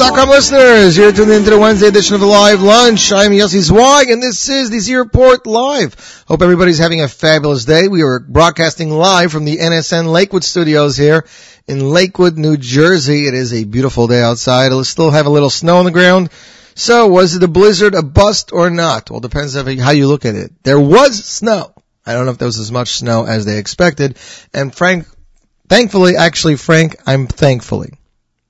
NachumSegal.com listeners. You're tuned into the Wednesday edition of the Live Lunch. I'm Yossi Zweig, and this is the Z Report Live. Hope everybody's having a fabulous day. We are broadcasting live from the NSN Lakewood studios here in Lakewood, New Jersey. It is a beautiful day outside. It'll still have a little snow on the ground. So, was it a blizzard, a bust, or not? Well, depends on how you look at it. There was snow. I don't know if there was as much snow as they expected. And Frank, thankfully, actually, Frank, I'm thankfully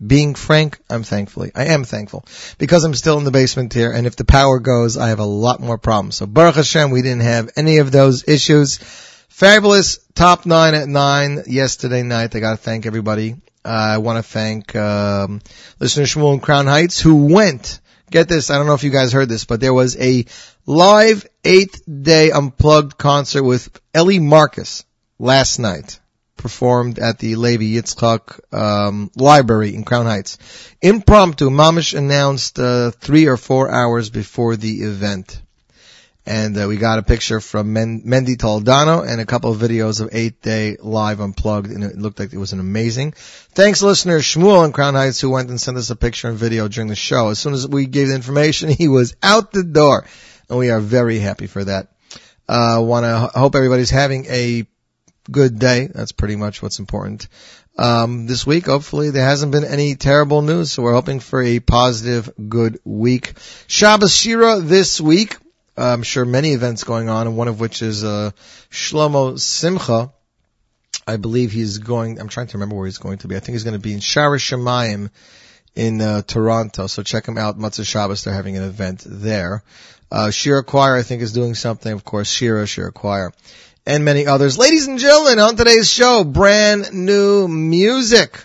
being frank, I'm thankfully, I am thankful because I'm still in the basement here. And if the power goes, I have a lot more problems. So Baruch Hashem, we didn't have any of those issues. Fabulous top nine at nine yesterday night. I got to thank everybody. Uh, I want to thank um, listener Shmuel in Crown Heights who went. Get this, I don't know if you guys heard this, but there was a live eighth day unplugged concert with Ellie Marcus last night performed at the Levi Yitzchak um, Library in Crown Heights. Impromptu, Mamish announced uh, three or four hours before the event. And uh, we got a picture from Men- Mendy Toledano and a couple of videos of eight day live unplugged, and it looked like it was an amazing. Thanks, listener Shmuel in Crown Heights, who went and sent us a picture and video during the show. As soon as we gave the information, he was out the door, and we are very happy for that. Uh, want to hope everybody's having a good day. That's pretty much what's important. Um, this week, hopefully, there hasn't been any terrible news, so we're hoping for a positive, good week. Shabbos Shira this week. Uh, I'm sure many events going on, and one of which is uh, Shlomo Simcha. I believe he's going. I'm trying to remember where he's going to be. I think he's going to be in Shaarei Shomayim in uh, Toronto. So check him out. Matzah Shabbos. They're having an event there. Uh, Shira Choir, I think, is doing something. Of course, Shira, Shira Choir and many others. Ladies and gentlemen, on today's show, brand new music.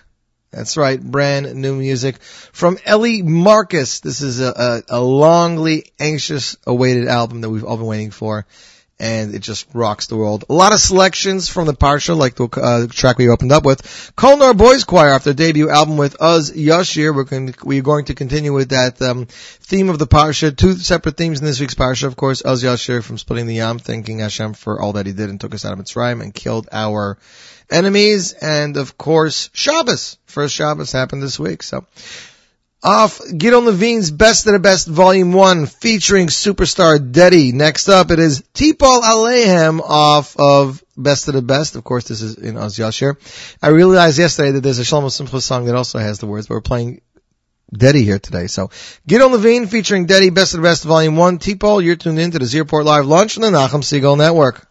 That's right, brand new music from Ellie Marcus. This is a, a, a longly anxious awaited album that we've all been waiting for. And it just rocks the world. A lot of selections from the Parsha, like the uh, track we opened up with. Kolnar Boys Choir, after debut album with Uz Yashir, we're going to, we're going to continue with that um, theme of the Parsha. Two separate themes in this week's Parsha, of course. Uz Yashir from Splitting the Yam, thanking Hashem for all that he did and took us out of Mitzrayim and killed our enemies. And of course, Shabbos. First Shabbos happened this week, so off Gidon Levine's Best of the Best Volume 1 featuring superstar Dedi. Next up it is Tipol Alehem off of Best of the Best. Of course this is in Oz Yashir. I realized yesterday that there's a Shlomo Simcha song that also has the words, but we're playing Dedi here today. So Gidon Levine featuring Dedi Best of the Best Volume 1. Tipol, you're tuned in to the Z Report Live launch on the Nachum Segal Network.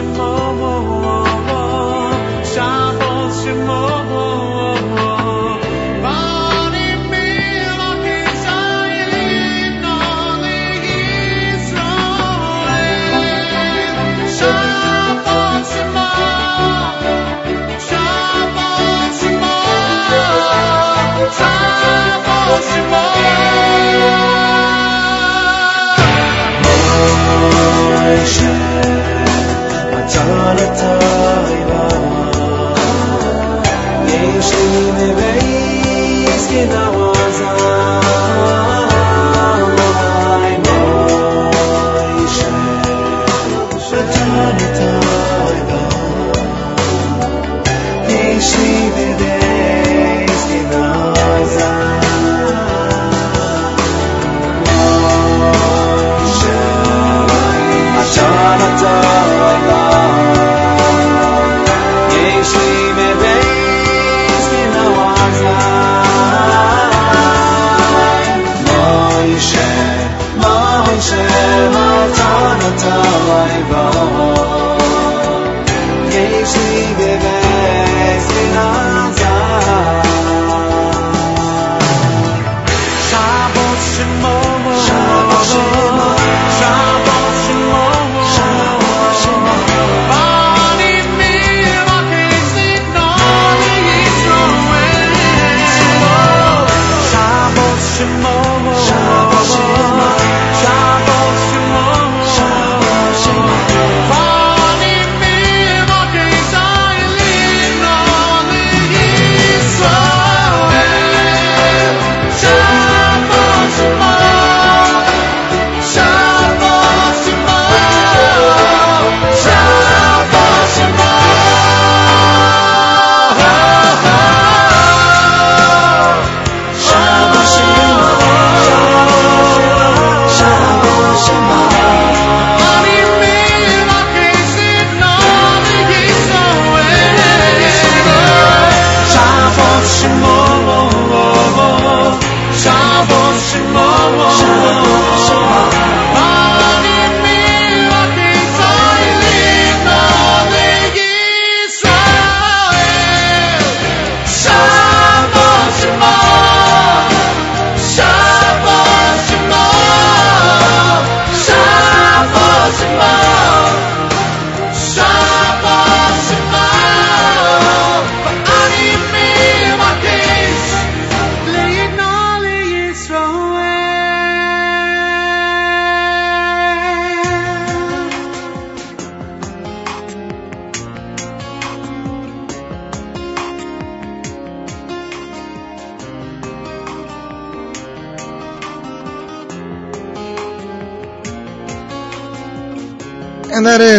Shabbos see me raise,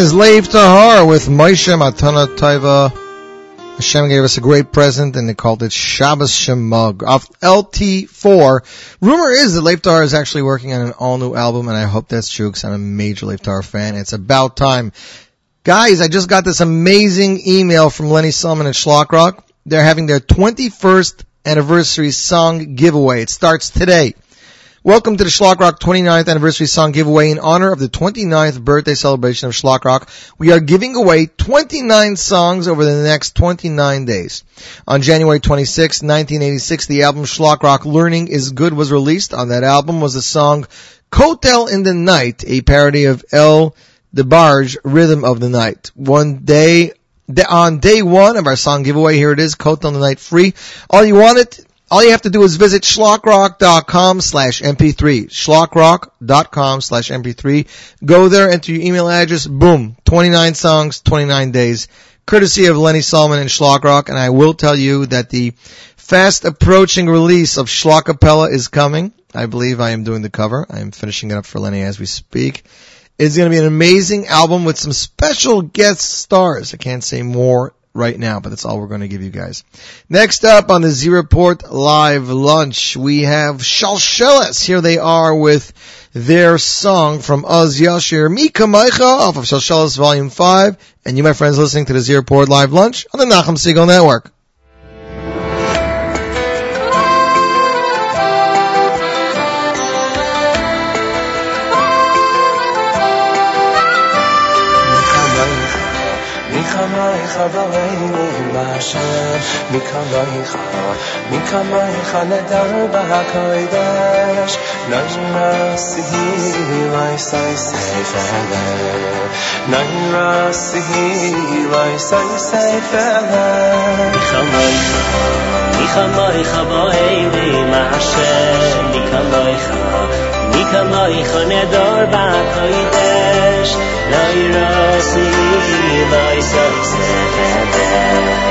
is Lev Tahor with Moshe Matana Taiva. Hashem gave us a great present and they called it Shabbos Shemug off LT4. Rumor is that Lev Tahor is actually working on an all new album and I hope that's true because I'm a major Lev Tahor fan. It's about time. Guys, I just got this amazing email from Lenny Solomon at Shlock Rock. They're having their 21st anniversary song giveaway. It starts today. Welcome to the Shlock Rock 29th anniversary song giveaway in honor of the 29th birthday celebration of Shlock Rock. We are giving away 29 songs over the next 29 days. On January 26, 1986, the album Shlock Rock Learning is Good was released. On that album was the song Kotel in the Night, a parody of El DeBarge Rhythm of the Night. One day, on day one of our song giveaway, here it is, Kotel in the Night free. All you wanted all you have to do is visit shlockrock.com slash mp3. shlockrock.com slash mp3. Go there, enter your email address, boom. 29 songs, 29 days. Courtesy of Lenny Solomon and Shlock Rock, and I will tell you that the fast approaching release of Schlockapella is coming. I believe I am doing the cover. I am finishing it up for Lenny as we speak. It's going to be an amazing album with some special guest stars. I can't say more right now, but that's all we're going to give you guys. Next up on the Z Report live lunch, we have Shalsheles. Here they are with their song from Oz Yashir, Mika Maicha, off of Shalsheles Volume 5. And you, my friends, listening to the Z Report live lunch on the Nachum Segal Network. ಭಾಷೆ میکنایخ میکنایخ در بحکایدش نجم سهی وای سای سیفده نجم سهی وای سای سیفده میخمایخ میخمایخ با ایوی محشه میکنایخ میکنایخ ندار بحکایدش نجم سهی وای سای سیفده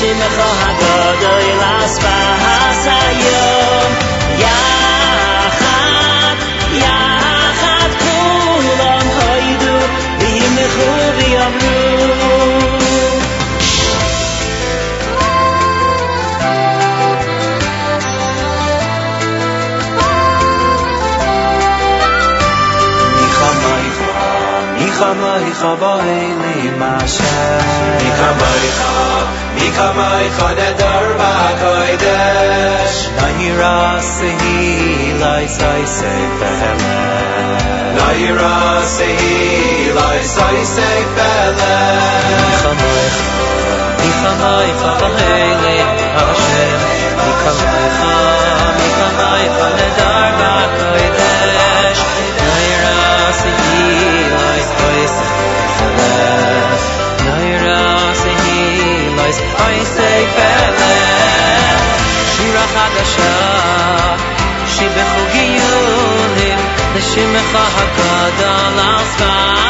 همیشه می‌خواهد دادای لس و حسیم یخد یخد کولم هایدو بیم خوبیم رو می‌خوام ای خواب ایلی مشه می‌خوام ای خواب. Michamaycha nedar ba'koidesh Nahira sehi lai sai sefele Nahira sehi lai sai sefele Michamaycha, Michamaycha ba'eli Hashem Michamaycha, Michamaycha nedar ba'koidesh ois ois sei fele shira chadasha shi bechugiyunim neshimcha hakadal al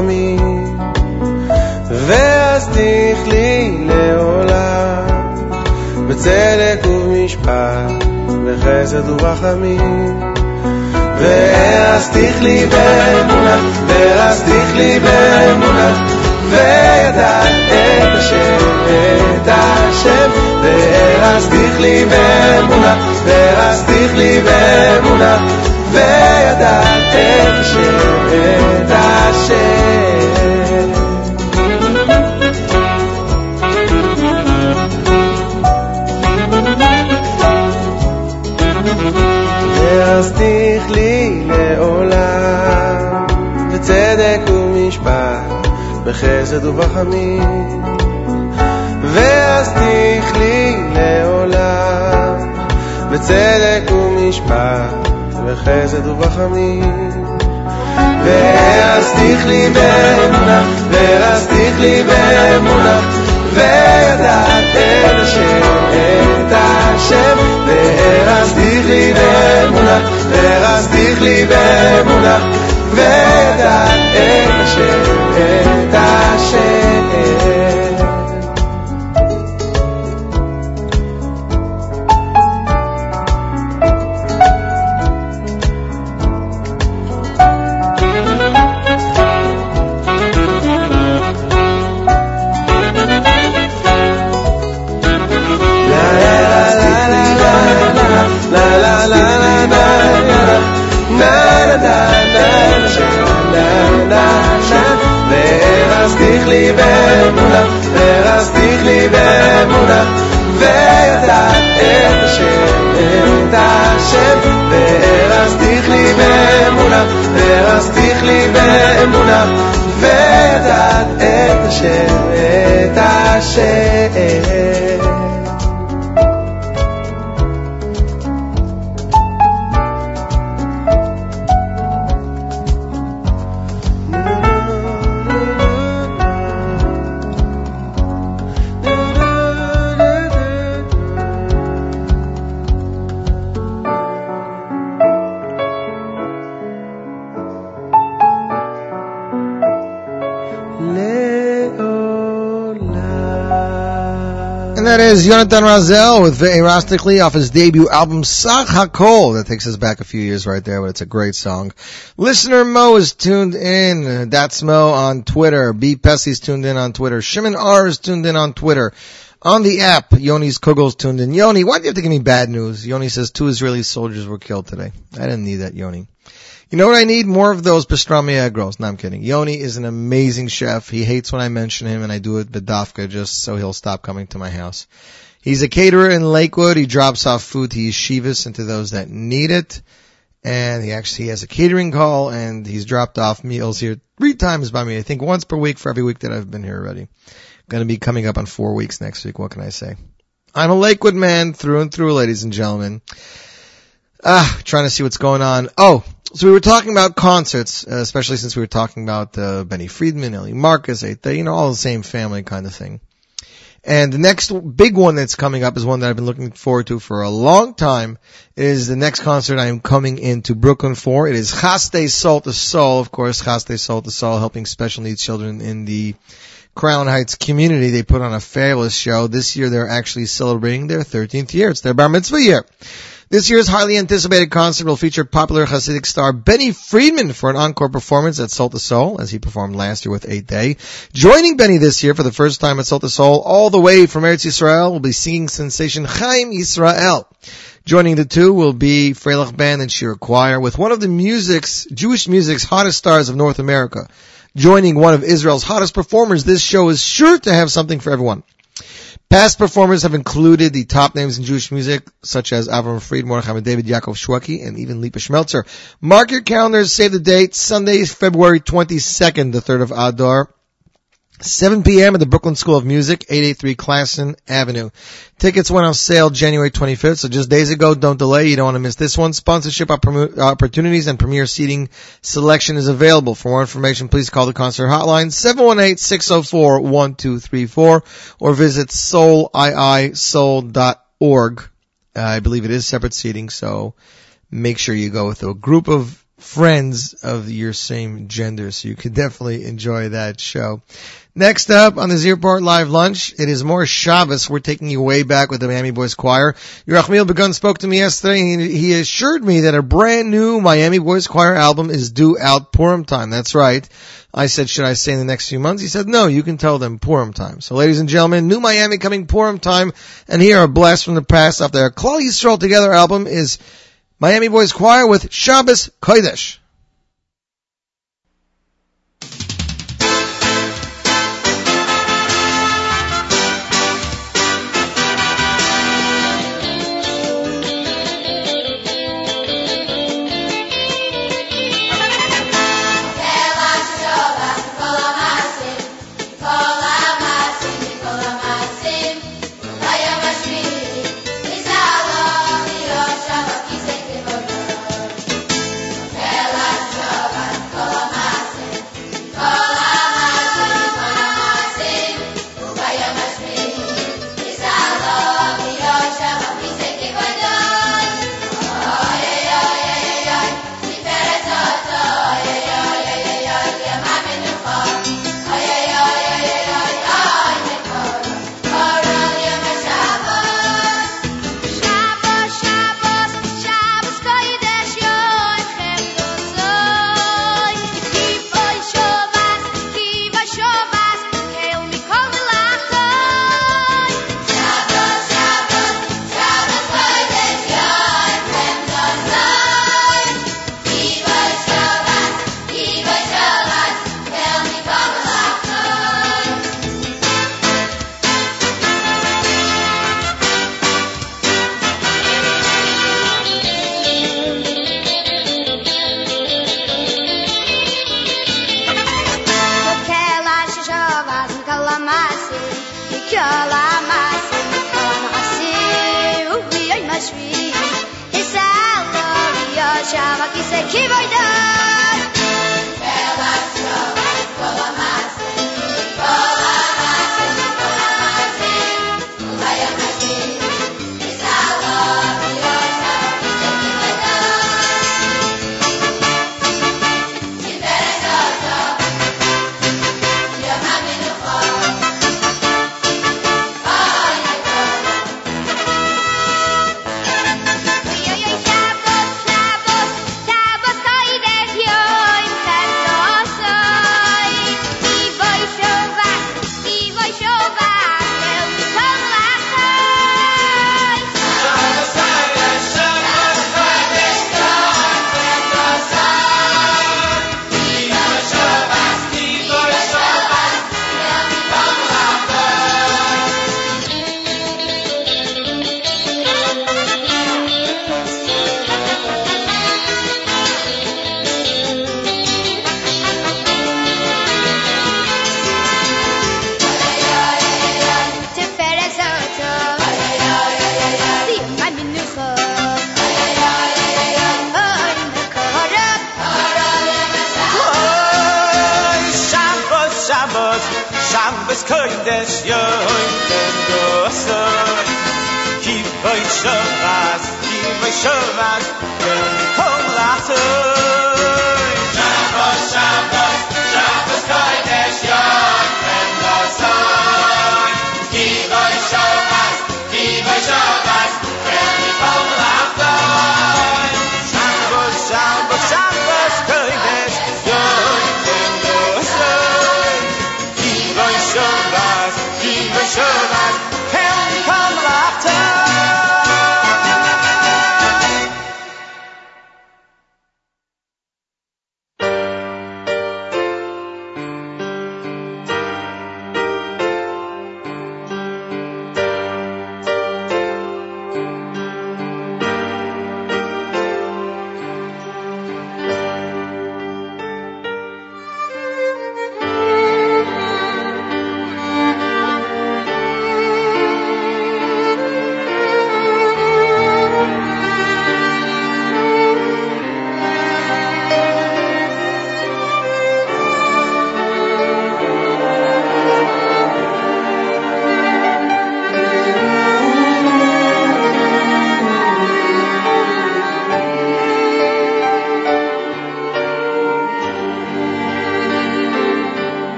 I mean. ובחמים ואז תכלי לעולם בצדק ומשפט בחסד ובחמים ואז תכלי באמונה ואז תכלי באמונה וידעת את השם את השם ואז תכלי באמונה ואז תכלי באמונה וידעת את השם. והרסתיך לי באמונה, והרסתיך לי באמונה, וידעת את השם, את השם, והרסתיך לי באמונה, והרסתיך לי באמונה, וידעת את השם, את השם. Is Yonatan Razel with Ve'erastich Li off his debut album Sach HaKol. That takes us back a few years right there, but it's a great song. Listener Mo is tuned in. That's Mo on Twitter. B. Pessy's tuned in on Twitter. Shimon R is tuned in on Twitter. On the app, Yoni's Kugel's tuned in. Yoni, why do you have to give me bad news? Yoni says two Israeli soldiers were killed today. I didn't need that, Yoni. You know what I need? More of those pastrami egg. No, I'm kidding. Yoni is an amazing chef. He hates when I mention him and I do it vidavka just so he'll stop coming to my house. He's a caterer in Lakewood. He drops off food to yeshivas and to those that need it. And he actually has a catering call and he's dropped off meals here three times by me. I think once per week for every week that I've been here already. Gonna be coming up on four weeks next week. What can I say? I'm a Lakewood man through and through, ladies and gentlemen. Ah, trying to see what's going on. Oh, so we were talking about concerts, uh, especially since we were talking about uh, Benny Friedman, Ellie Marcus, Aetha, you know, all the same family kind of thing. And the next big one that's coming up is one that I've been looking forward to for a long time. It is the next concert I am coming into Brooklyn for. It is Chaste Soul to Soul, of course, Chaste Soul to Soul, helping special needs children in the Crown Heights community. They put on a fabulous show. This year they're actually celebrating their 13th year. It's their bar mitzvah year. This year's highly anticipated concert will feature popular Hasidic star Benny Friedman for an encore performance at Soul to Soul, as he performed last year with Eight Day. Joining Benny this year for the first time at Soul to Soul, all the way from Eretz Yisrael, will be singing sensation Chaim Yisrael. Joining the two will be Freilach Band and Shir Choir with one of the music's, Jewish music's hottest stars of North America. Joining one of Israel's hottest performers, this show is sure to have something for everyone. Past performers have included the top names in Jewish music, such as Avram Fried, Mordechai David, Yaakov Shweki, and even Lipa Schmelzer. Mark your calendars, save the date, Sunday, February 22nd, the 3rd of Adar. 7 p.m. at the Brooklyn School of Music, 883 Classon Avenue. Tickets went on sale January 25th, so just days ago. Don't delay. You don't want to miss this one. Sponsorship opportunities and premier seating selection is available. For more information, please call the concert hotline 718-604-1234 or visit souliisoul.org. Uh, I believe it is separate seating, so make sure you go with a group of friends of your same gender, so you can definitely enjoy that show. Next up on the Z Report Live Lunch, it is more Shabbos. We're taking you way back with the Miami Boys Choir. Yerachmiel Begun spoke to me yesterday and he assured me that a brand new Miami Boys Choir album is due out Purim time. That's right. I said, should I say in the next few months? He said, no, you can tell them Purim time. So ladies and gentlemen, new Miami coming Purim time. And here a blast from the past off their Klal Yisrael Together album is Miami Boys Choir with Shabbos Kodesh.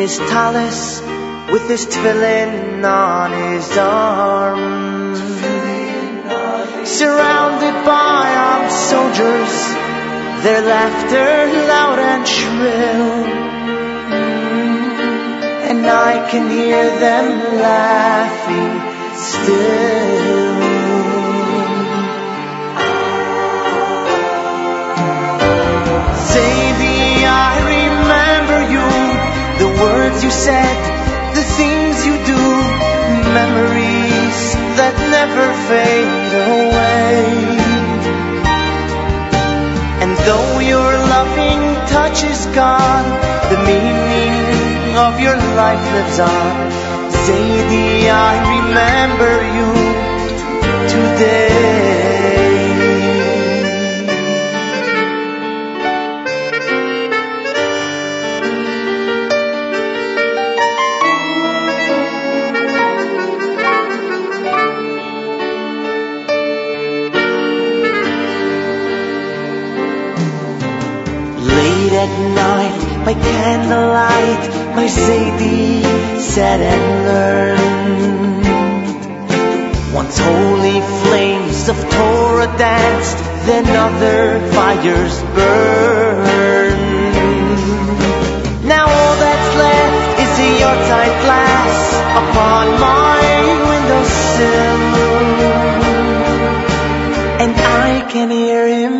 his tallis with his tefillin on his arm. Surrounded by armed soldiers, their laughter loud and shrill. And I can hear them laughing still. said, the things you do, memories that never fade away. And though your loving touch is gone, the meaning of your life lives on. Zadie, I remember you today. much Zadie said and learned. Once holy flames of Torah danced, then other fires burned. Now all that's left is the yahrzeit glass upon my windowsill, and I can hear him.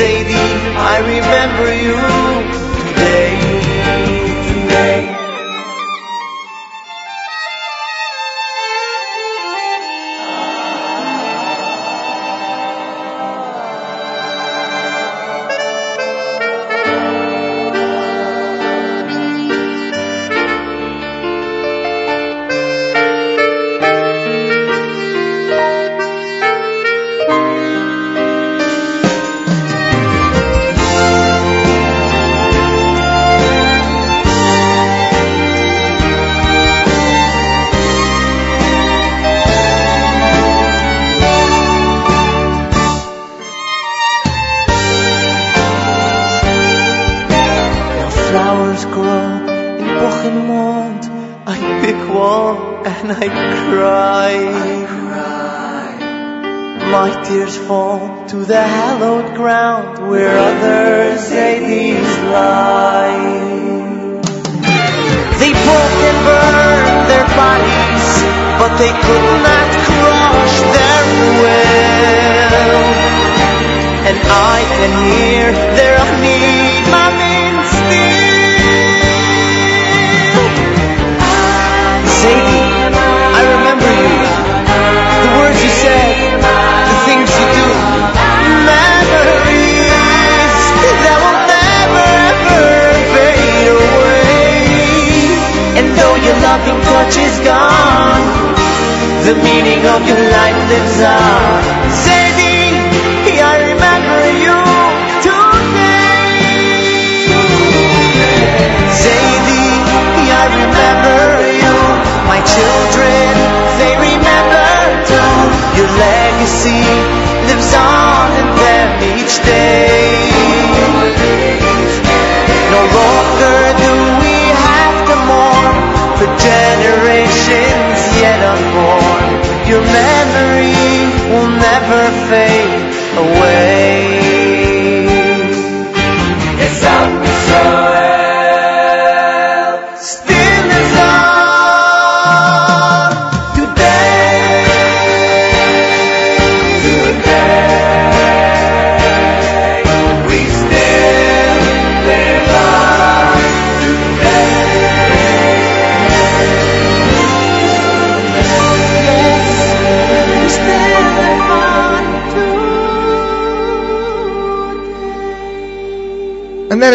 Zadie, I remember you.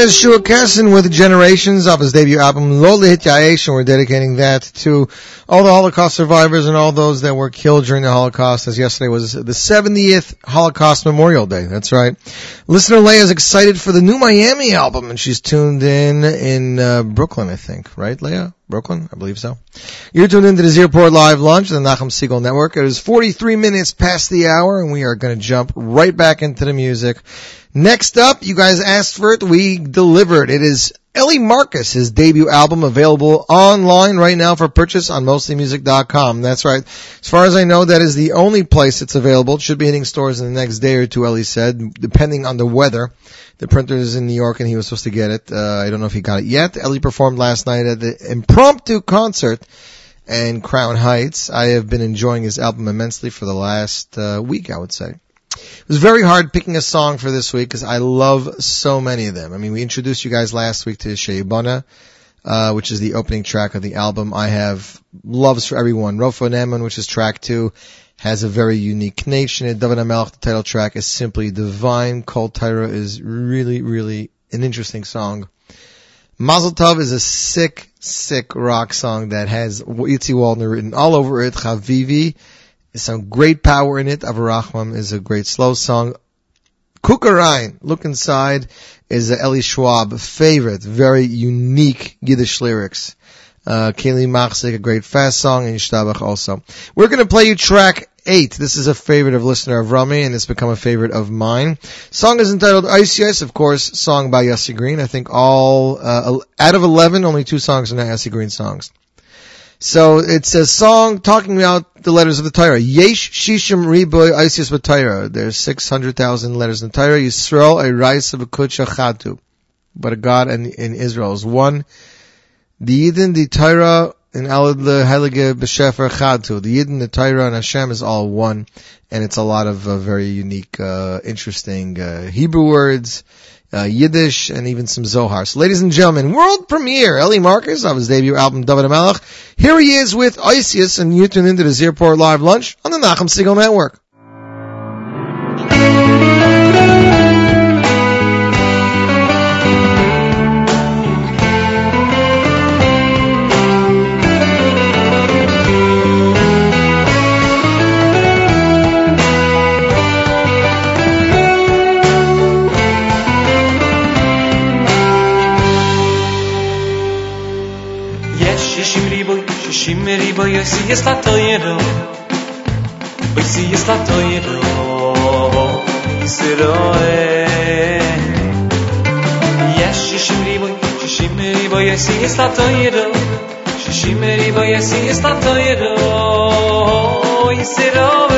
Is Shua Kasson with Generations off his debut album Lo Lehit Yaesh, and we're dedicating that to all the Holocaust survivors and all those that were killed during the Holocaust, as yesterday was the 70th Holocaust Memorial Day. That's right. Listener Leah is excited for the new Miami album, and she's tuned in in uh, Brooklyn, I think. Right, Leah? Brooklyn? I believe so. You're tuned into the Z Report Live Lunch, the Nachum Segal Network. It is 43 minutes past the hour, and we are going to jump right back into the music. Next up, you guys asked for it, we delivered. It is Eli Marcus, his debut album available online right now for purchase on mostlymusic.com. That's right. As far as I know, that is the only place it's available. It should be hitting stores in the next day or two, Eli said, depending on the weather. The printer is in New York and he was supposed to get it. Uh, I don't know if he got it yet. Eli performed last night at the impromptu concert in Crown Heights. I have been enjoying his album immensely for the last uh, week, I would say. It was very hard picking a song for this week because I love so many of them. I mean, we introduced you guys last week to Sheibana, uh, which is the opening track of the album. I have loves for everyone. Rofo Neman, which is track two, has a very unique nation. David Amelch, the title track, is simply divine. Kol Tyra is really, really an interesting song. Mazel Tov is a sick, sick rock song that has Yitzi Waldner written all over it. Chavivi there's some great power in it. Avarachman is a great slow song. Kukarain, Look Inside, is Eli Schwab favorite. Very unique Yiddish lyrics. Uh, Kaylee Machzik, a great fast song, and Shtabach also. We're gonna play you track eight. This is a favorite of listener of Rami, and it's become a favorite of mine. Song is entitled ICS, of course, song by Yossi Green. I think all, uh, out of 11, only two songs are not Yossi Green songs. So it's a song talking about the letters of the Torah. Yesh Shishim Riboy Isis B'Torah. There's 600,000 letters in the Torah. Yisrael a Rais of Kutsha Chatu. But a God in, in Israel is one. The Yidden, the Torah, and Alad Heilige B'Shefer Chatu. The Yidden, the Torah, and Hashem is all one. And it's a lot of uh, very unique, uh, interesting, uh, Hebrew words uh, Yiddish, and even some Zohar. So ladies and gentlemen, world premiere, Eli Marcus of his debut album, David Amalek. Here he is with Isis, and you tune into the Z Report Live Lunch on the Nachum Segal Network. ישראל. יש שישים ריבוי, שישים ריבוי, יוסי יש לה תוירו. שישים ריבוי, יוסי יש לה תוירו. ישראל.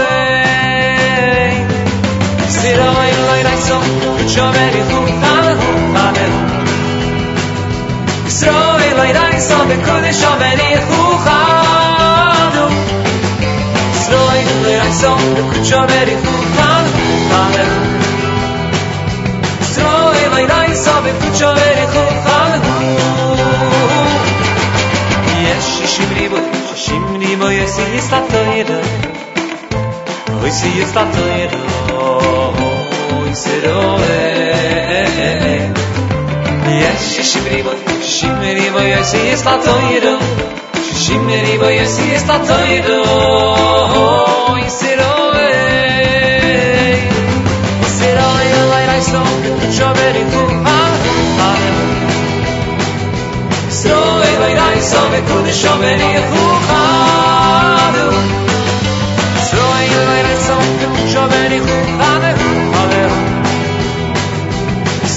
ישראל, אוי רייסו, ותשובר יחום, תלהו, תלהו. Israel ay dai so be kodesh aveni chuchadu Israel ay dai so be kodesh aveni chuchadu chet choveri khufal yesh shishim ribot chishim ni moya sista toyed vysye sista toyed oy seroy yesh shishim ribot chishim ni moya sista toyed chishim ni moya sista toyed oy seroy seroy i like i saw chet La, la, so, tu, choveri, tu, ah, Isero, eh, la, la, so, choveri, tu, ah, ah.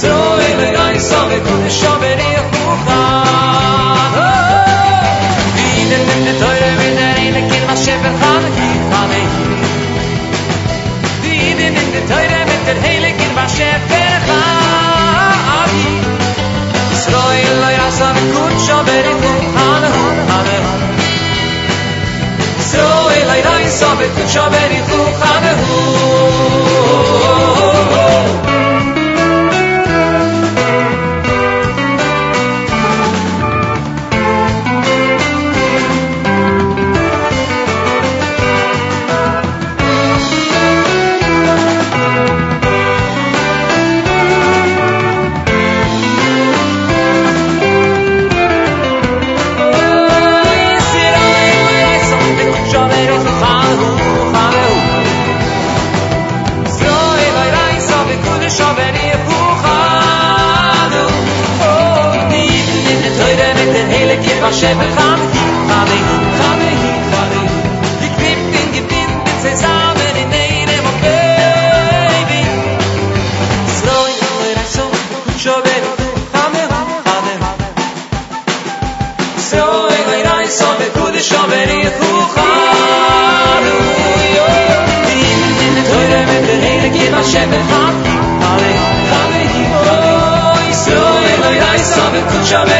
Israel gai sove kun shoveri khuchan Vin in de toyre vin in de kin ma ki hele kin ma So elay lay so bet shaber ikhu khabehu Chame, Chame, Chame, Chame. Geknippt in.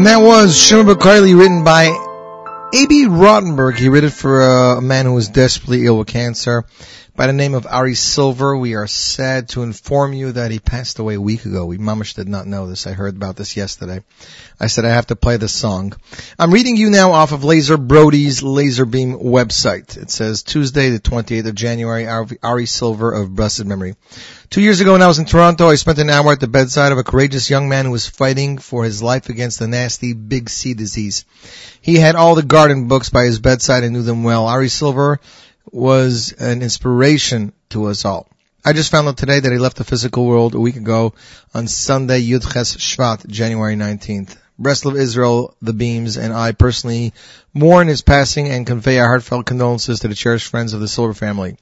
And that was Shimon Bakarli written by A.B. Rottenberg. He wrote it for uh, a man who was desperately ill with cancer by the name of Ari Silver. We are sad to inform you that he passed away a week ago. We mamish did not know this. I heard about this yesterday. I said I have to play this song. I'm reading you now off of Lazer Brody's Lazerbeam website. It says Tuesday the 28th of January, Ari Silver of blessed memory. Two years ago when I was in Toronto, I spent an hour at the bedside of a courageous young man who was fighting for his life against the nasty Big C disease. He had all the garden books by his bedside and knew them well. Ari Silver was an inspiration to us all. I just found out today that he left the physical world a week ago on Sunday, Yud Ches Shvat, January 19th. Breslov Israel, the Beams, and I personally mourn his passing and convey our heartfelt condolences to the cherished friends of the Silver family.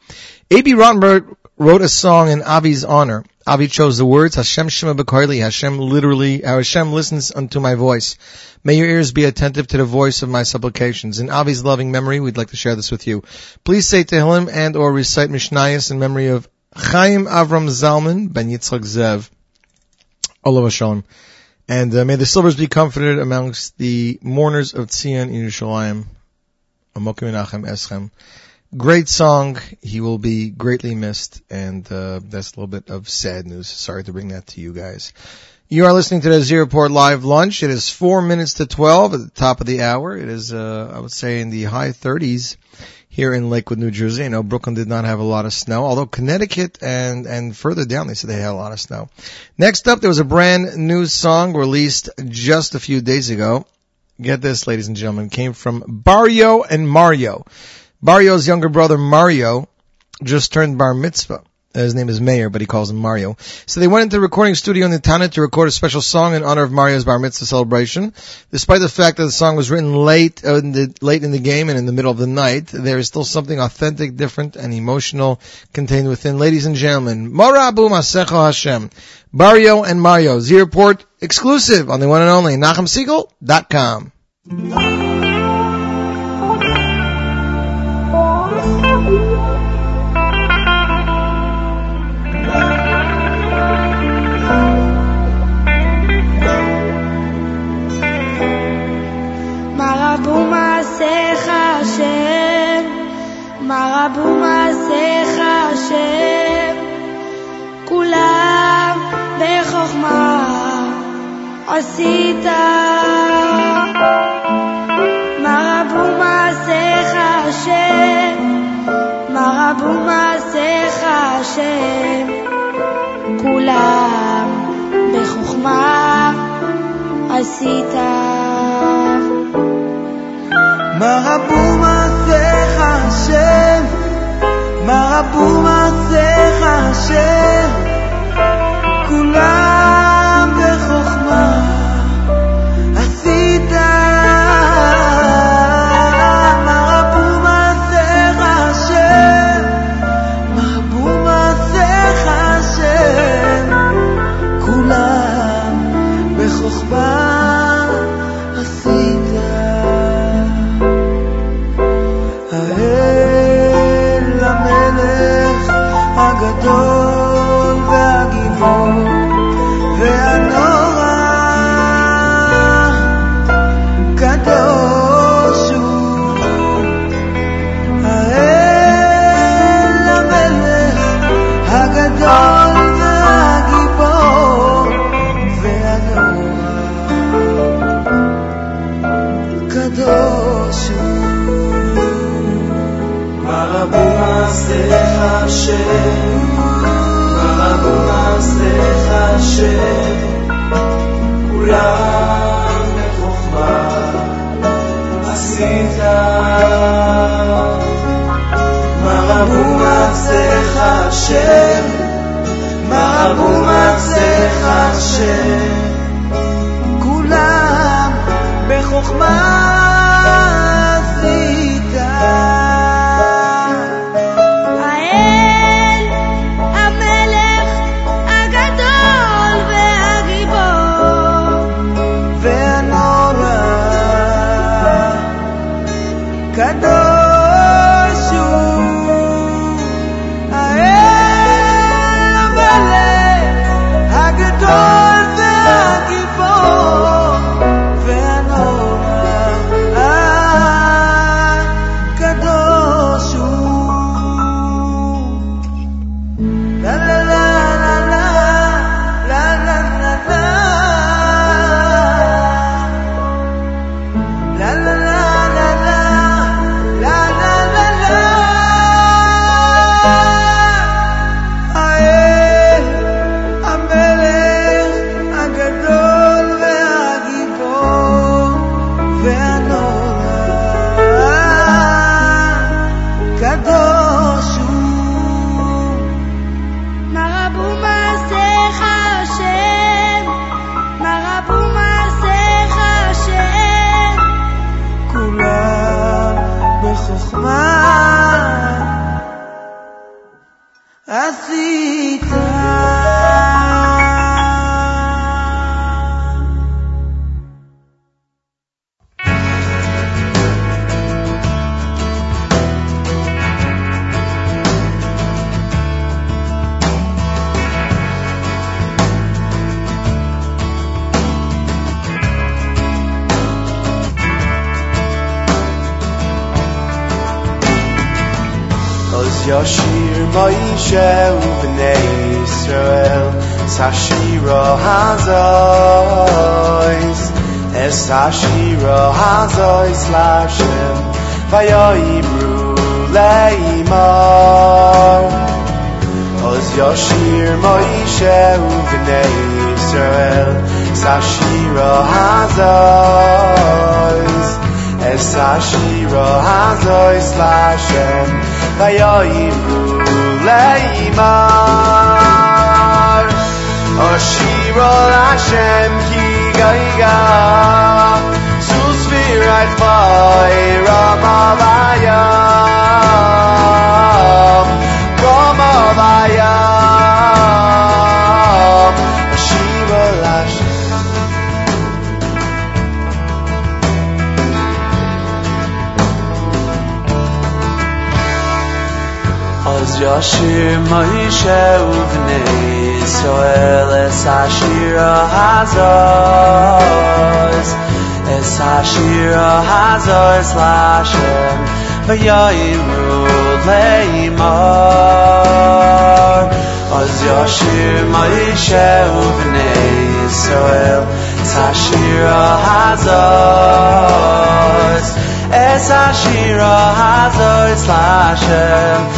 A.B. Rottenberg wrote a song in Avi's honor. Avi chose the words, Hashem Shema B'Karli, Hashem literally, Hashem listens unto my voice. May your ears be attentive to the voice of my supplications. In Avi's loving memory, we'd like to share this with you. Please say Tehillim and or recite Mishnayos in memory of Chaim Avram Zalman Ben Yitzchak Zev. Allah Shalom. And uh, may the silvers be comforted amongst the mourners of Tzion in Yerushalayim. Amokim Menachem Eschem. Great song. He will be greatly missed, and uh, that's a little bit of sad news. Sorry to bring that to you guys. You are listening to the Z Report Live Lunch. It is four minutes to twelve at the top of the hour. It is, uh, I would say, in the high thirties here in Lakewood, New Jersey. I know Brooklyn did not have a lot of snow, although Connecticut and, and further down they said they had a lot of snow. Next up, there was a brand new song released just a few days ago. Get this, ladies and gentlemen, came from Barrio and Mario. Barrio's younger brother Mario just turned bar mitzvah. His name is Mayor, but he calls him Mario. So they went into the recording studio in the Nitana to record a special song in honor of Mario's bar mitzvah celebration. Despite the fact that the song was written late uh, in the, late in the game and in the middle of the night, there is still something authentic, different, and emotional contained within. Ladies and gentlemen, Morabu Masecho Hashem, Barrio and Mario, Z Report exclusive on the one and only NachumSegal.com. רבו מעשיך השם, כולם בחוכמה עשית. מה רבו מעשיך השם, מה רבו מעשיך השם, כולם בחוכמה עשית. מה רבו מעשיך השם, מה רבו מעשיך השם, Oshir Moshe Ubnei Yisrael Es Hashira Hazos Es Hashira Hazos Lashem V'yoyimru Leimor Oz Yoshir Moshe Ubnei Yisrael Es Hashira Hazos Es Hashira Hazos Lashem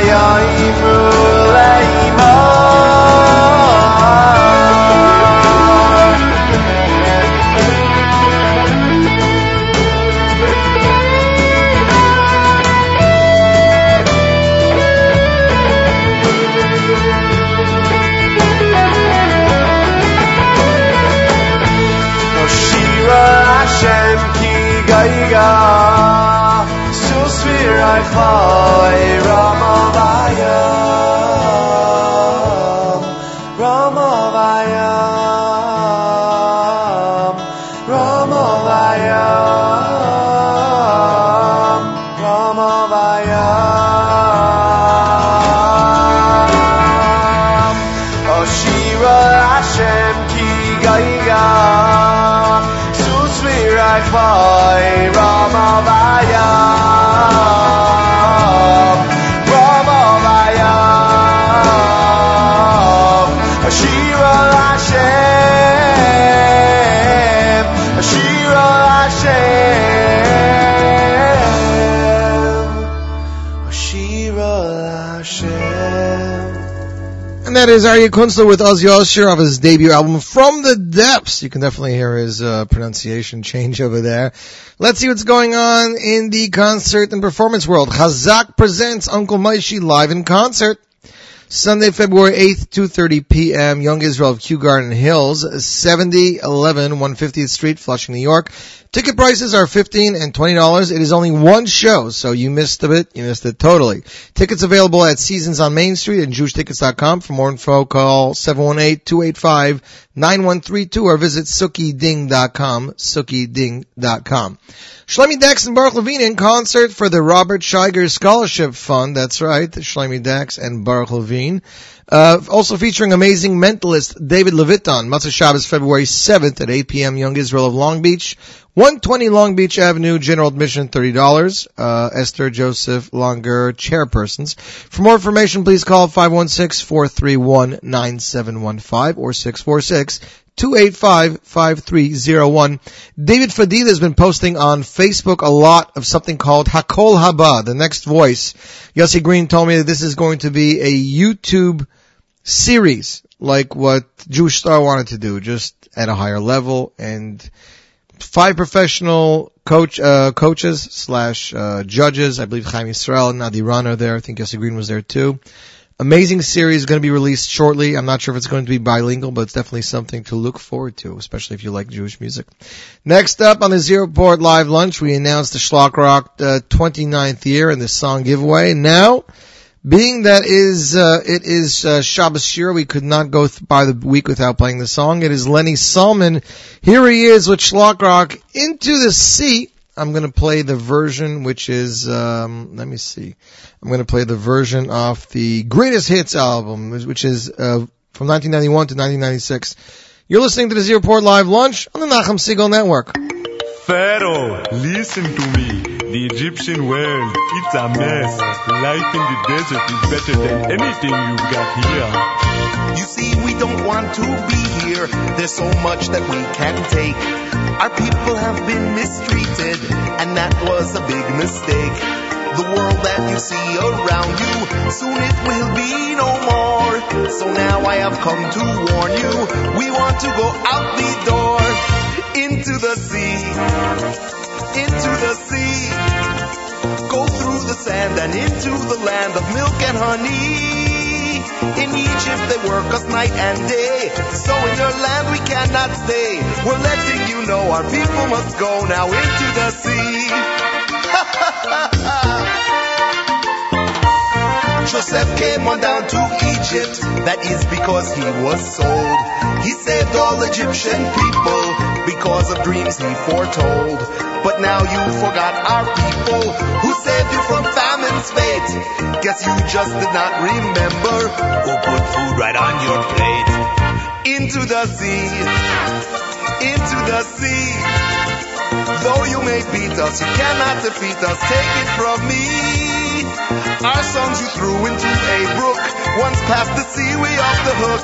Zion. That is Aryeh Kunstler with Ozzy Osbourne of his debut album From the Depths. You can definitely hear his uh, pronunciation change over there. Let's see what's going on in the concert and performance world. Chazak presents Uncle Moishy live in concert. Sunday, February 8th, 2.30 p.m., Young Israel of Kew Garden Hills, 7011 150th Street, Flushing, New York. Ticket prices are 15 and $20. It is only one show, so you missed a bit. You missed it totally. Tickets available at Seasons on Main Street and JewishTickets.com. For more info, call 718-285-9132 or visit SukiDing.com, SukiDing.com. Shlomi Dax and Baruch Levine in concert for the Robert Scheiger Scholarship Fund. That's right, Shlomi Dax and Baruch Levine. Uh, also featuring amazing mentalist David Leviton, Motzei Shabbos, February 7th at 8 p.m. Young Israel of Long Beach. 120 Long Beach Avenue, general admission $30. Uh, Esther Joseph Longer, chairpersons. For more information, please call 516-431-9715 or 646 285-5301. David Fadila has been posting on Facebook a lot of something called Hakol Haba, the next voice. Yossi Green told me that this is going to be a YouTube series, like what Jewish Star wanted to do, just at a higher level, and five professional coach uh, coaches slash uh, judges. I believe Chaim Yisrael and Nadi Ran are there. I think Yossi Green was there too. Amazing series going to be released shortly. I'm not sure if it's going to be bilingual, but it's definitely something to look forward to, especially if you like Jewish music. Next up on the Z Report Live Lunch, we announced the Shlock Rock uh, 29th year and the song giveaway. Now, being that is uh, it is uh, Shabbos Shir, we could not go th- by the week without playing the song. It is Lenny Solomon. Here he is with Shlock Rock into the sea. I'm going to play the version which is um, let me see. I'm going to play the version off the Greatest Hits album, which is uh, from 1991 to 1996. You're listening to the Z Report Live Lunch on the Nachum Segal Network. Pharaoh, listen to me. The Egyptian world, it's a mess. Life in the desert is better than anything you've got here. You see, we don't want to be here. There's so much that we can't take. Our people have been mistreated, and that was a big mistake. The world that you see around you, soon it will be no more. So now I have come to warn you. We want to go out the door, into the sea, into the sea. Go through the sand and into the land of milk and honey. In Egypt they work us night and day. So in your land we cannot stay. We're letting you know our people must go now into the sea. Joseph came on down to Egypt. That is because he was sold. He saved all Egyptian people because of dreams he foretold. But now you forgot our people who saved you from famine's fate. Guess you just did not remember who put food right on your plate. Into the sea, into the sea. Though you may beat us, you cannot defeat us. Take it from me. Our songs you threw into a brook. Once past the sea, we off the hook.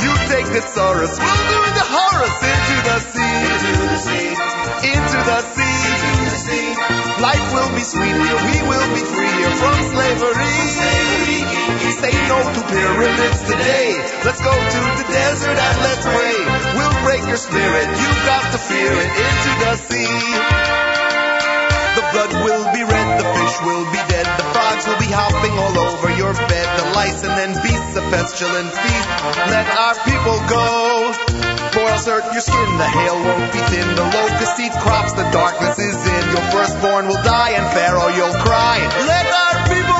You take the Saurus, we'll do the Horus into the sea. Into the sea. Into the sea. Life will be sweet here. We will be free here from slavery. Say no to pyramids today. Let's go to the desert and let's pray. We'll break your spirit. You've got to fear it into the sea. The blood will be red, the fish will be dead, the frogs will be hopping all over your bed, the lice and then beasts of pestilent feast. Let our people go, cross earth, your skin, the hail won't be thin. The locust eat crops, the darkness is in. Your firstborn will die, and Pharaoh you'll cry. Let our people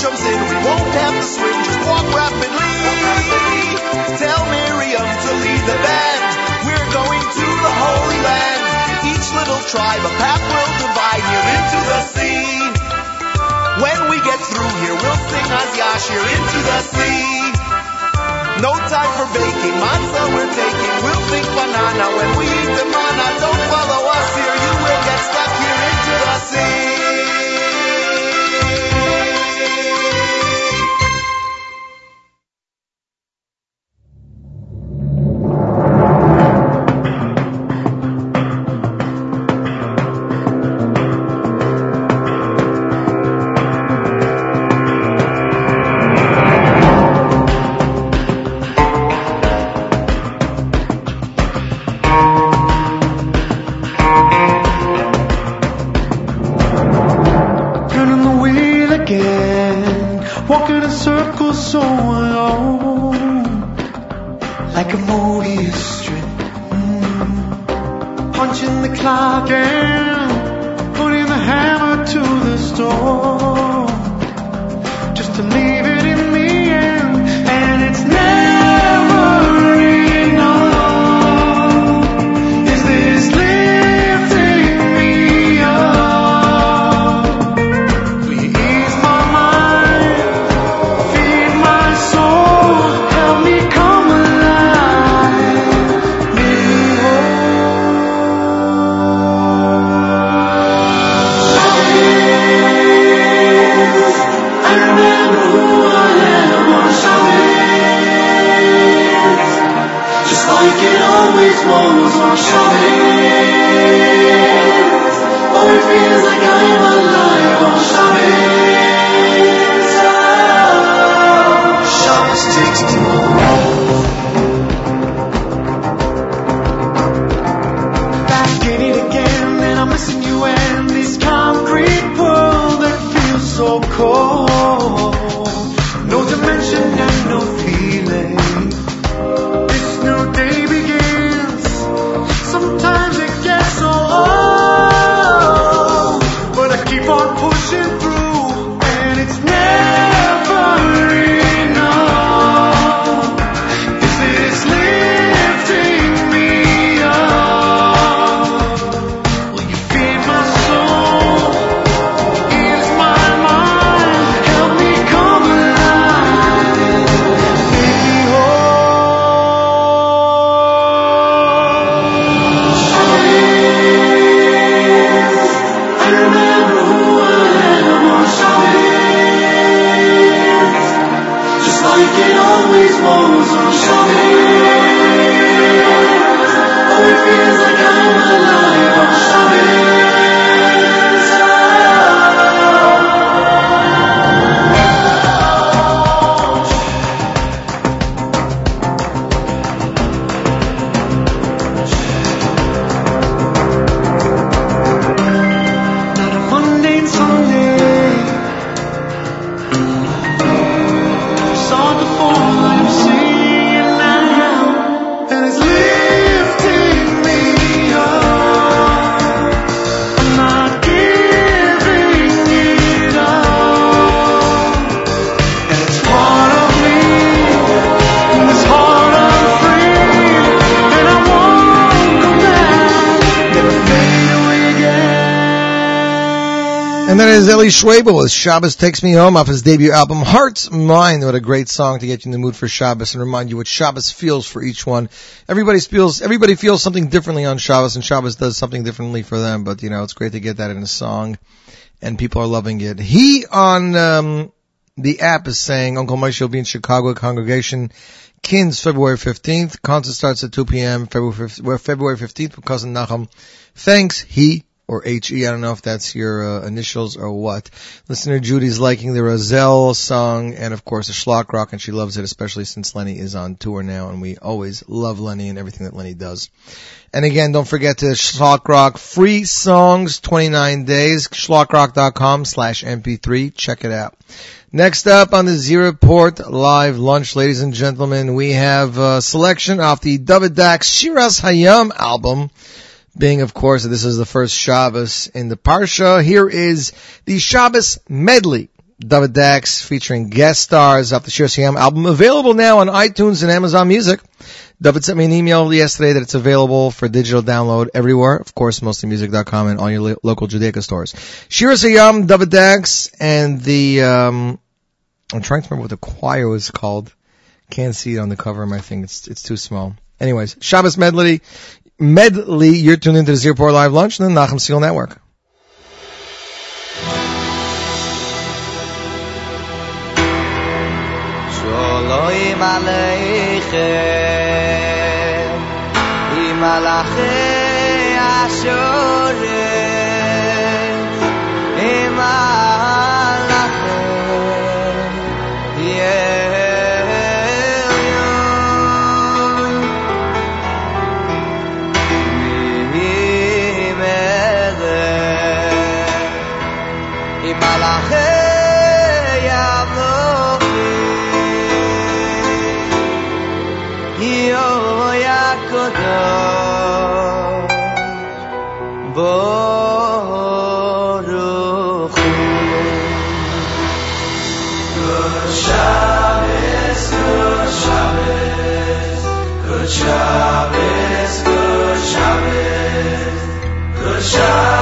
jumps in, we won't have to swim, just walk rapidly. Tell Miriam to lead the band. We're going to the Holy Land. Each little tribe, a path will divide here into the sea. When we get through here, we'll sing Az Yashir into the sea. No time for baking, matzah we're taking. We'll think banana when we eat the manna. Don't follow us here, you will get stuck here into the sea. That is Eli Schwebel with Shabbos Takes Me Home off his debut album Heart's Mind. What a great song to get you in the mood for Shabbos and remind you what Shabbos feels for each one. Everybody feels, everybody feels something differently on Shabbos and Shabbos does something differently for them, but you know, it's great to get that in a song and people are loving it. He on, um, the app is saying Uncle Moshe will be in Chicago congregation Kins, February 15th. Concert starts at 2 p.m. February 15th, February 15th with cousin Nachum. Thanks, he or H-E. I don't know if that's your uh, initials or what. Listener Judy's liking the Roselle song and of course the Shlock Rock and she loves it, especially since Lenny is on tour now and we always love Lenny and everything that Lenny does. And again, don't forget to Shlock Rock free songs, 29 days, schlockrock.com slash mp3. Check it out. Next up on the Z Report live lunch, ladies and gentlemen, we have a selection off the David Dax Shiras Hayam album, being of course this is the first Shabbos in the Parsha. Here is the Shabbos medley. David Dax featuring guest stars off the Shiras Hayam album, available now on iTunes and Amazon Music. David sent me an email yesterday that it's available for digital download everywhere. Of course, mostlymusic.com and all your lo- local Judaica stores. Shiras Hayam, David Dax, and the, um, I'm trying to remember what the choir was called. Can't see it on the cover of my thing. It's, it's too small. Anyways, Shabbos medley, medley, you're tuned into the Zero Live Lunch and the Nachum Segal Network. Shalom Aleichem Im Alachei Shabbos, good Shabbos, good Shabbos,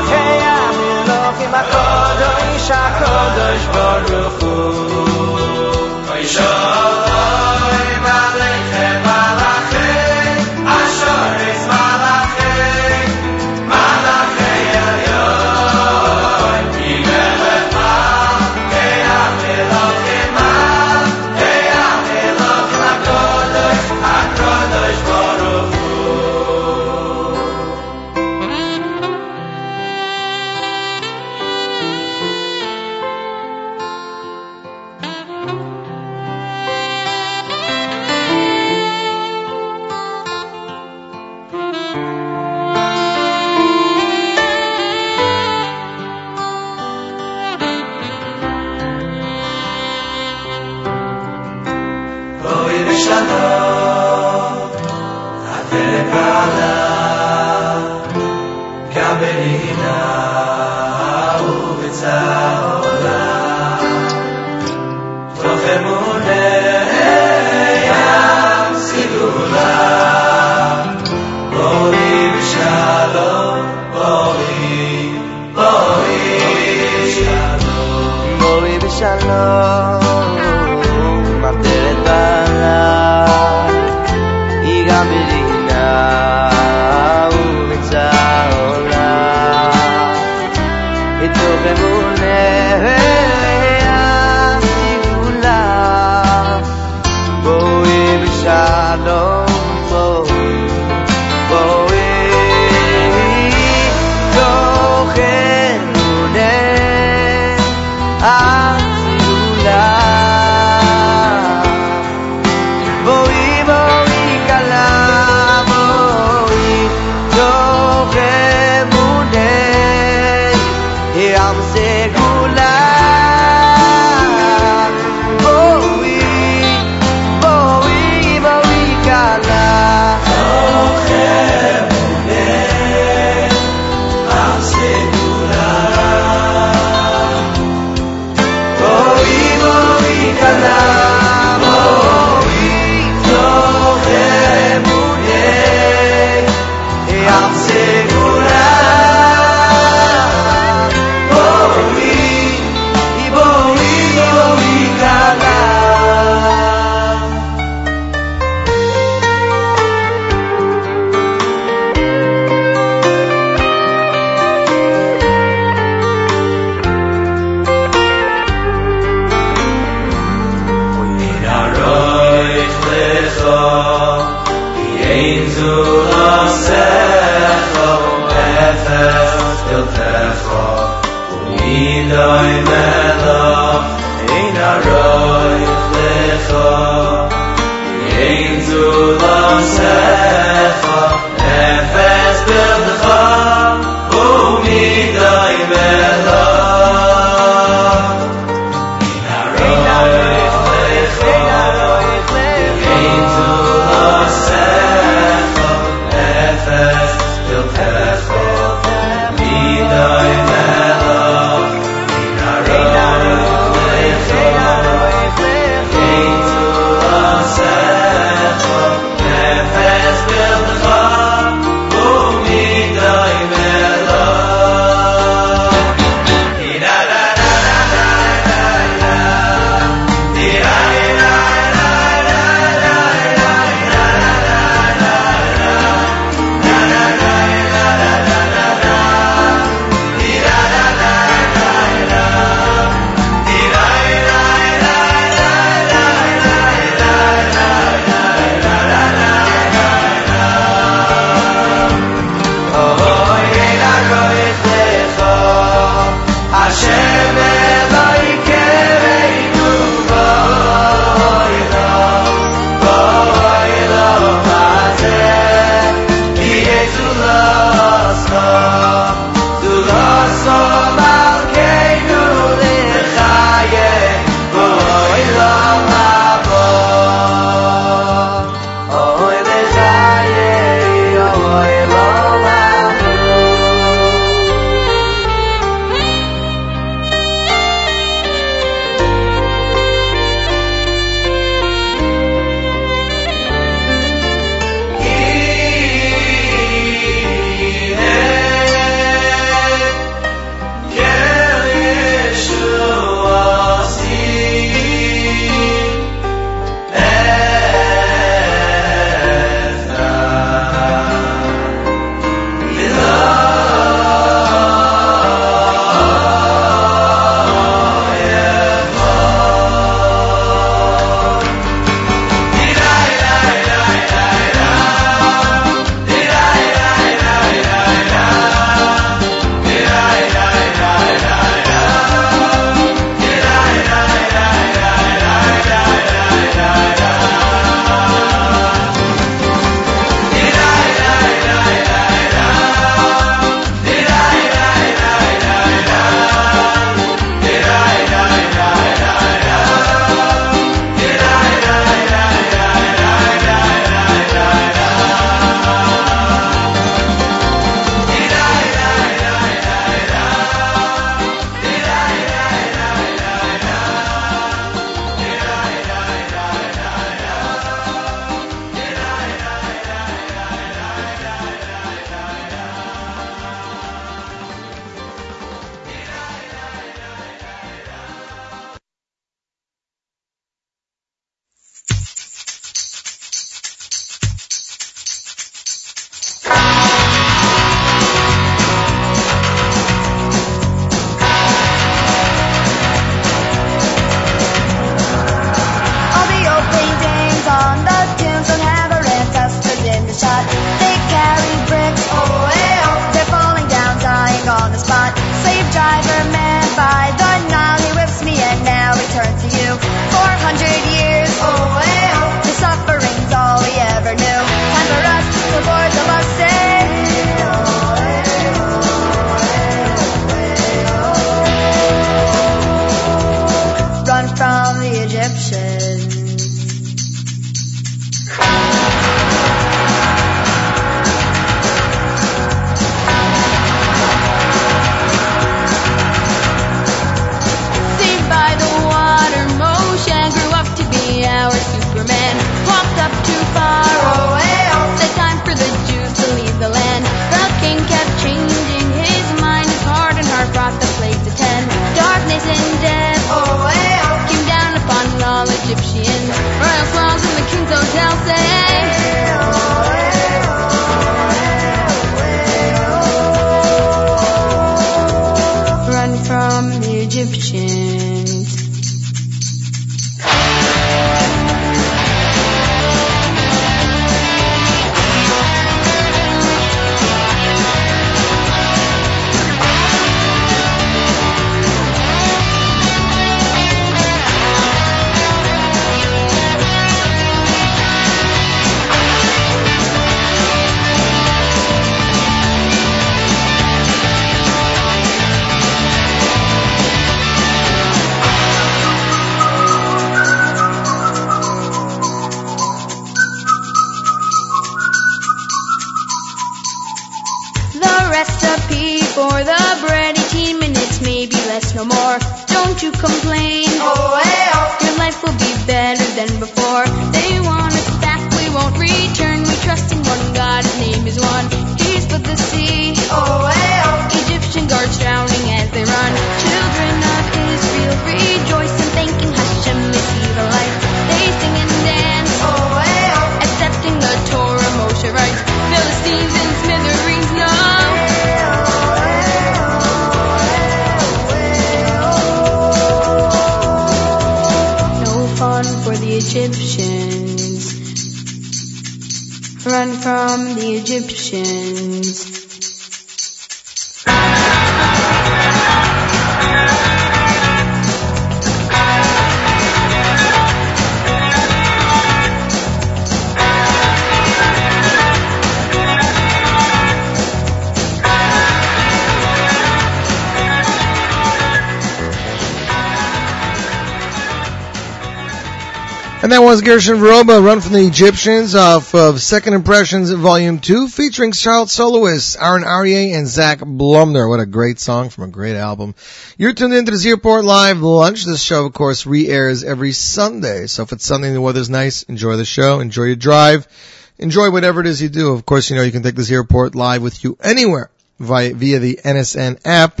was Gershon Veroba, Run from the Egyptians, off of Second Impressions Volume 2, featuring child soloists Aaron Aryeh and Zach Blumner. What a great song from a great album. You're tuned into the Z Report Live Lunch. This show, of course, re-airs every Sunday. So if it's Sunday and the weather's nice, enjoy the show, enjoy your drive, enjoy whatever it is you do. Of course, you know you can take the Z Report Live with you anywhere via, via the NSN app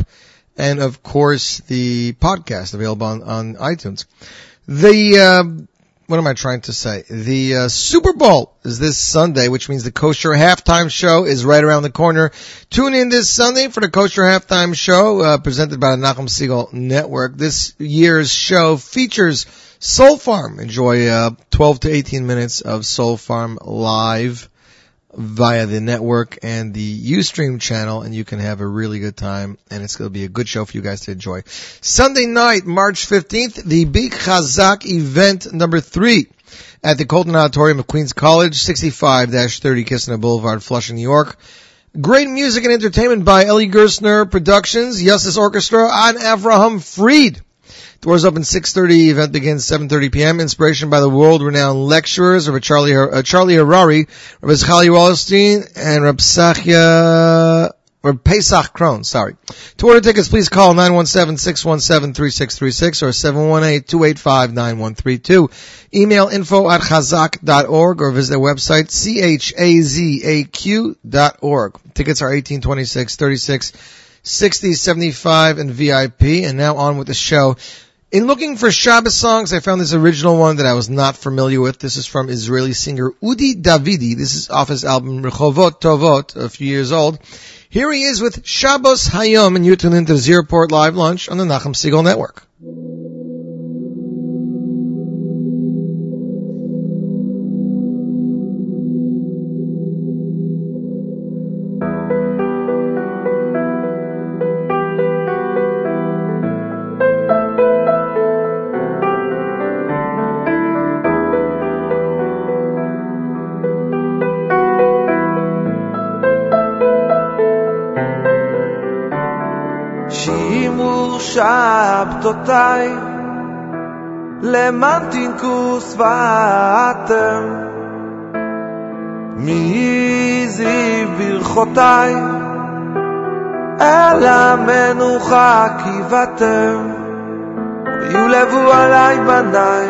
and, of course, the podcast available on, on iTunes. The, uh, what am I trying to say? The uh, Super Bowl is this Sunday, which means the Kosher Halftime Show is right around the corner. Tune in this Sunday for the Kosher Halftime Show, uh, presented by the Nachum Segal Network. This year's show features Soul Farm. Enjoy uh, 12 to 18 minutes of Soul Farm live via the network and the Ustream channel, and you can have a really good time, and it's going to be a good show for you guys to enjoy. Sunday night, March 15th, the Big Chazak event number three at the Colden Auditorium of Queens College, 65-30 Kissena Boulevard, Flushing, New York. Great music and entertainment by Eli Gerstner Productions, Yussis Orchestra, and Avraham Fried. Doors open 6.30, event begins 7.30 p.m. Inspiration by the world-renowned lecturers, Rabbi Charlie, uh, Charlie Harary, Rabbi Chali Wallerstein, and Rabbi Sachia, or Pesach Krohn, sorry. To order tickets, please call 917-617-3636 or 718-285-9132. Email info at chazak.org or visit their website, C-H-A-Z-A-Q dot org. Tickets are 18, 26, 36, 60, 75, and VIP. And now on with the show. In looking for Shabbos songs, I found this original one that I was not familiar with. This is from Israeli singer Udi Davidi. This is off his album Rechovot Tovot, a few years old. Here he is with Shabbos Hayom, and you're tuned into Z Report Live Lunch on the Nachum Segal Network. שבתותיי למען תנקו שבעתם מי זיו ברכותיי אל המנוחה קיבתם ויולבו עליי בניי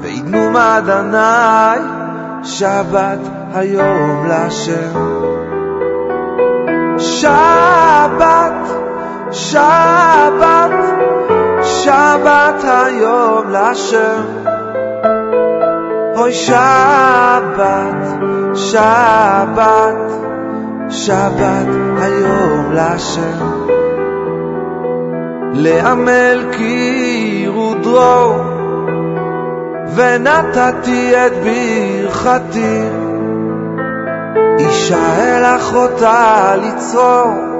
ויתנו מעדניי שבת היום לשם שבת שבת, שבת היום לשם. אוי שבת, שבת, שבת היום לשם. לעמל כי רודרו ונתתי את ברכתי אישה אל אחותה ליצור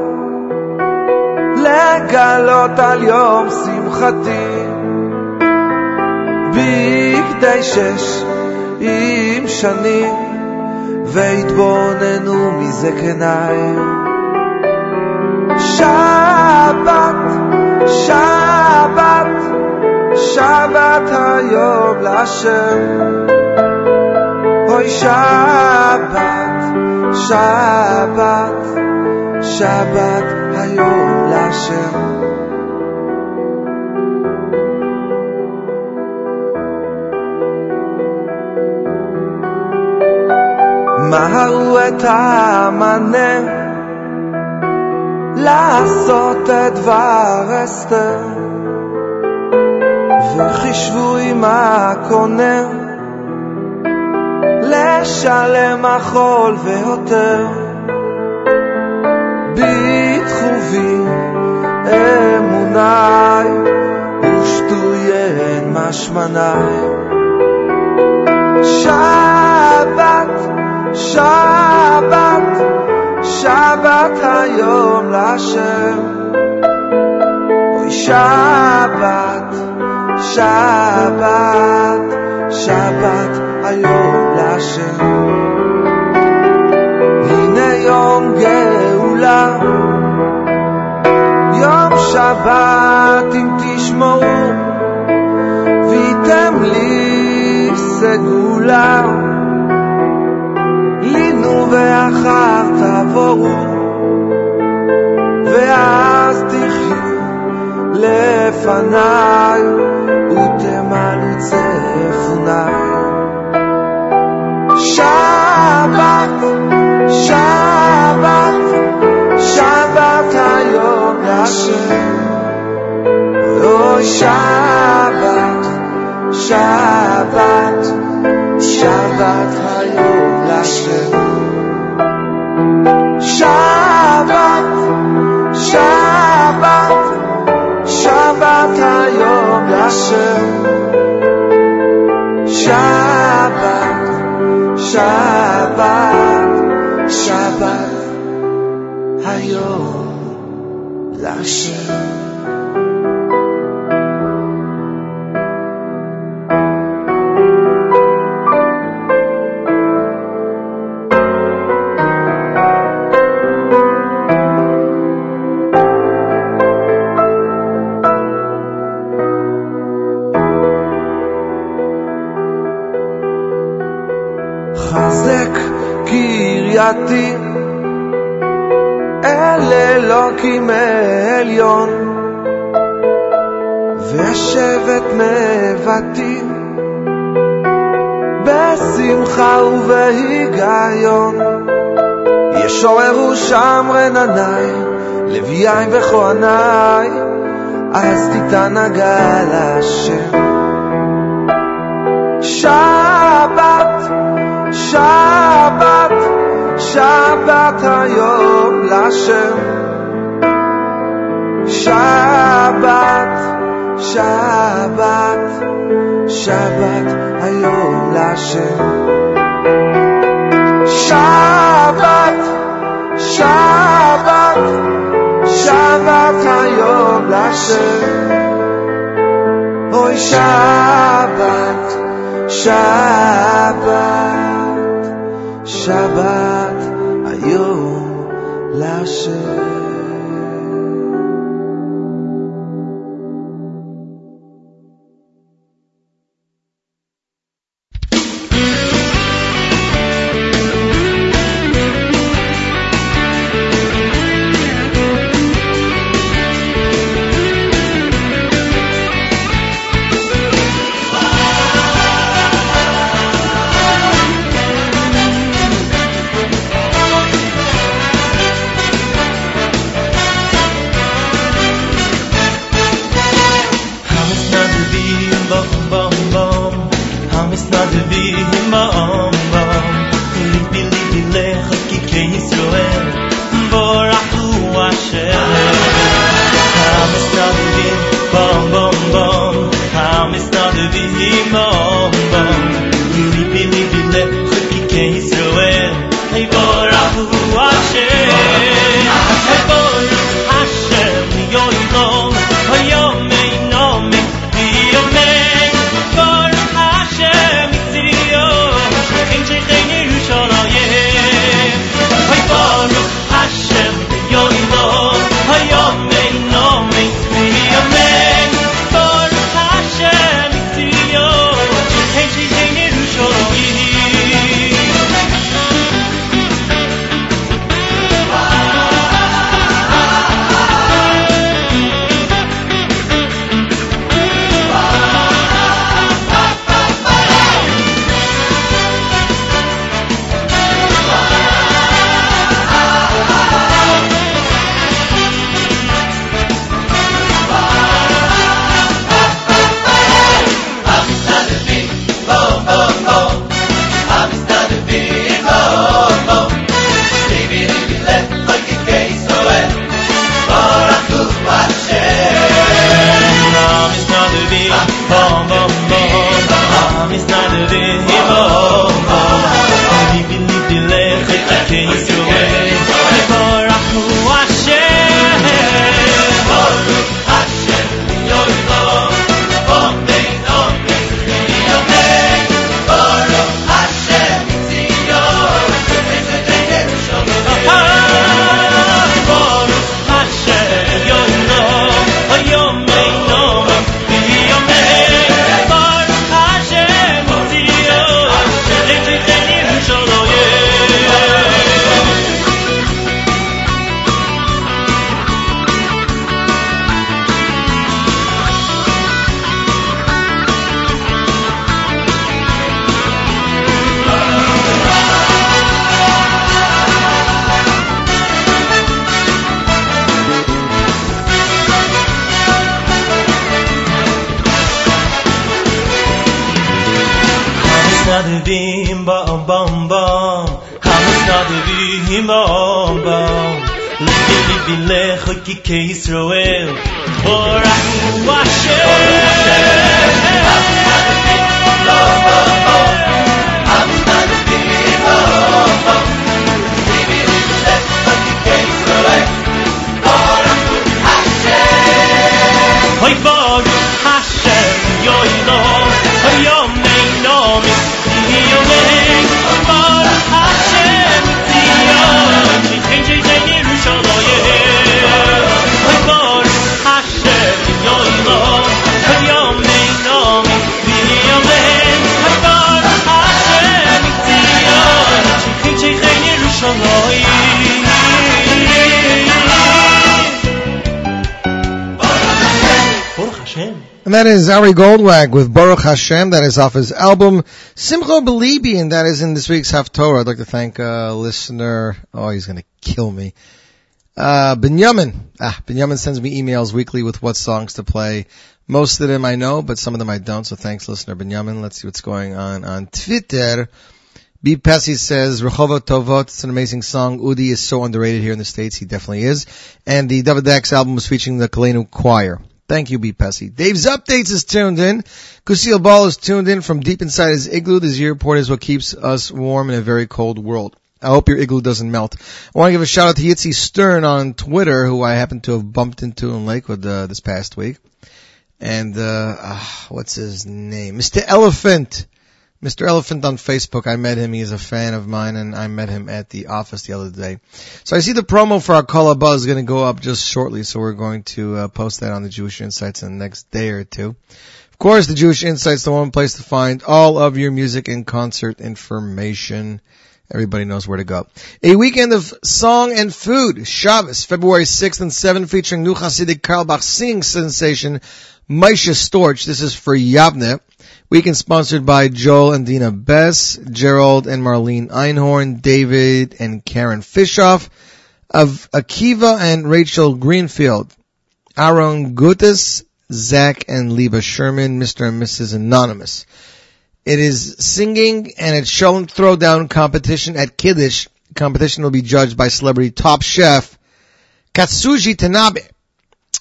לגלות על יום שמחתי. בגדי שש עם שנים והתבוננו מזקניי שבת, שבת, שבת היום להשם אוי שבת, שבת, שבת היום להשם מהרו את המנה לעשות את דבר אסתר. וחישבו עם הקונה. לשלם החול ויותר אמוני ושטויין משמני שבת, שבת, שבת היום להשם אוי שבת, שבת, שבת היום להשם שבת אם תשמעו ויתם לי סגולה לינו ואחר תבואו ואז תחיו לפניי ותמלאו צפוניי שבת, שבת, שבת היום להשם Shabbat, Shabbat, Shabbat Hayom Lashem. Shabbat, Shabbat, Shabbat Hayom Lashem. Shabbat. מבטי בשמחה ובהיגיון. ישוררו שם רנניי לוויי וכהניי אז תיתן הגה להשם. שבת שבת, שבת היום להשם. שבת, שבת, שבת היום להשם. שבת, שבת, שבת היום להשם. אוי שבת, שבת. שבת היום להשם. With Baruch Hashem. That is off his album Simcha Belibi, and that is in this week's Haftorah. I'd like to thank a listener. Oh, he's going to kill me. Uh, Benjamin. Ah, Benjamin sends me emails weekly with what songs to play. Most of them I know, but some of them I don't. So thanks, listener Benjamin. Let's see what's going on on Twitter. B. Pessi says, Rehova Tovot, it's an amazing song. Udi is so underrated here in the States. He definitely is. And the David Dax album was featuring the Kalenu Choir. Thank you, B. Pessi. Dave's Updates is tuned in. Kusil Ball is tuned in from deep inside his igloo. The Z Report is what keeps us warm in a very cold world. I hope your igloo doesn't melt. I want to give a shout out to Yitzi Stern on Twitter, who I happened to have bumped into in Lakewood uh, this past week. And, uh, ah, what's his name? Mr. Elephant. Mr. Elephant on Facebook. I met him. He's a fan of mine and I met him at the office the other day. So I see the promo for our Kala Buzz is going to go up just shortly. So we're going to uh, post that on the Jewish Insights in the next day or two. Of course, the Jewish Insights, the one place to find all of your music and concert information. Everybody knows where to go. A weekend of song and food. Shabbos, February 6th and 7th, featuring new Hasidic Carlebach singing sensation, Maisha Storch. This is for Yavne. Weekend sponsored by Joel and Dina Bess, Gerald and Marlene Einhorn, David and Karen Fishoff, of Akiva and Rachel Greenfield, Aaron Gutes, Zach and Leva Sherman, Mr. and Mrs. Anonymous. It is singing and it's and throwdown competition at Kiddush. Competition will be judged by celebrity top chef Katsuji Tanabe.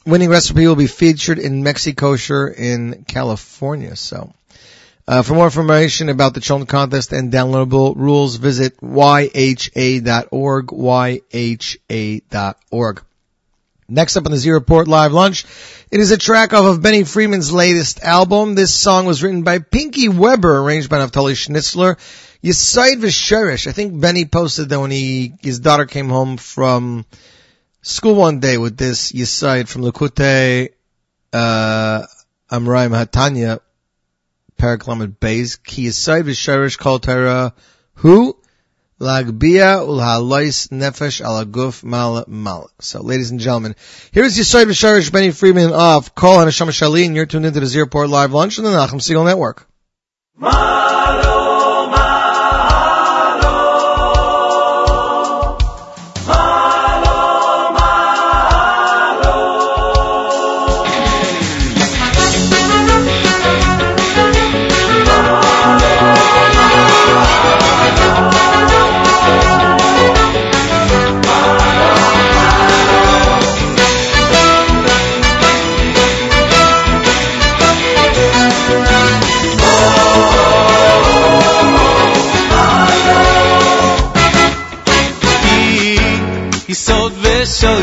Winning recipe will be featured in Mexikosher in California. So, uh, for more information about the children contest and downloadable rules, visit yha.org, yha.org. Next up on the Z Report Live Lunch, it is a track off of Benny Friedman's latest album. This song was written by Pinky Weber, arranged by Naftali Schnitzler. Yisaid V'Sherish. I think Benny posted that when he, his daughter came home from school one day with this Yisaid from Lakute, uh, Amraim Hatanya, Perek Lamed Beis, Ki Yisaid V'Sherish Kol Torah, Who? Lagbia ulhalois nefesh alaguf mal mal. So, ladies and gentlemen, here's Yisoid V'Sharish Benny Friedman of Kol Hanasham Shalin. You're tuned into the Z Report Live Lunch on the Nachum Segal Network. Yisod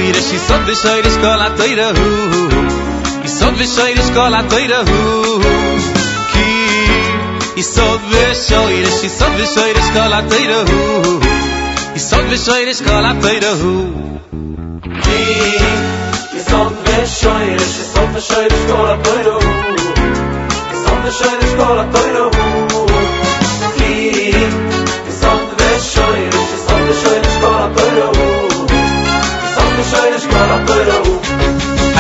v'shoyrish, Yisod v'shoyrish kol ha-toirahu Yisod v'shoyrish kol ha-toirahu Ki Yisod v'shoyrish, Yisod v'shoyrish kol ha-toirahu Yisod v'shoyrish kol ha-toirahu Ki Yisod v'shoyrish, Yisod v'shoyrish kol ha-toirahu Yisod v'shoyrish kol ha-toirahu Ki Yisod v'shoyrish, Yisod v'shoyrish kol ha-toirahu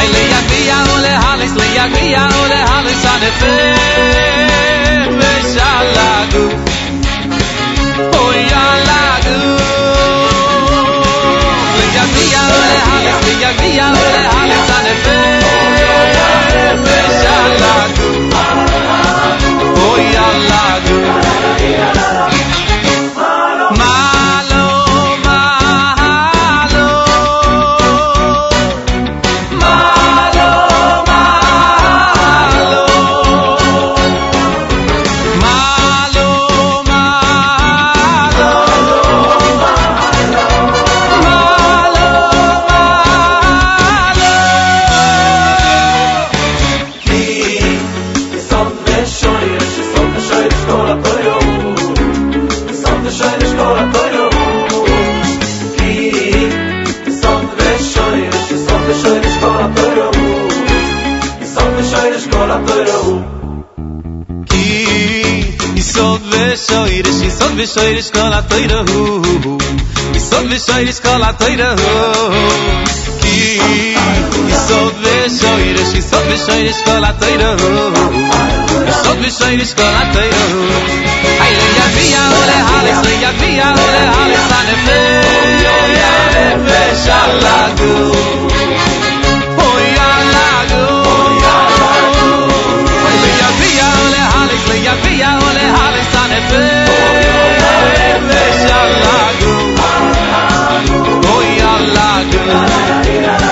Ay le yagvia ole halis le yagvia ole halis anefe ve shalagu. Oy alagu Le yagvia ole halis le yagvia ole halis anefe ve shalagu. Oy alagu shoyres kol a toyru isod ve shoyres kol a toyru ki isod ve shoyres isod ve shoyres kol a toyru isod ve shoyres kol a toyru ay le ya via ole hale so ya via ole hale sane fe fe shalagu Oh ya lagu Le ya via ole hale le ya via ole hale sane fe fe shalagu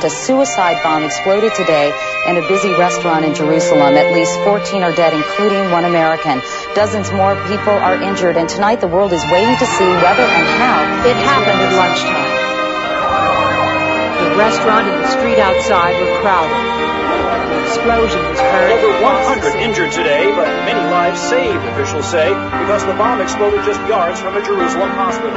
the A suicide bomb exploded today in a busy restaurant in Jerusalem. At least 14 are dead, including one American. Dozens more people are injured, and tonight the world is waiting to see whether and how It happened at lunchtime. The restaurant and the street outside were crowded. The explosion was heard. Over 100 injured today, but many lives saved, officials say, because the bomb exploded just yards from a Jerusalem hospital.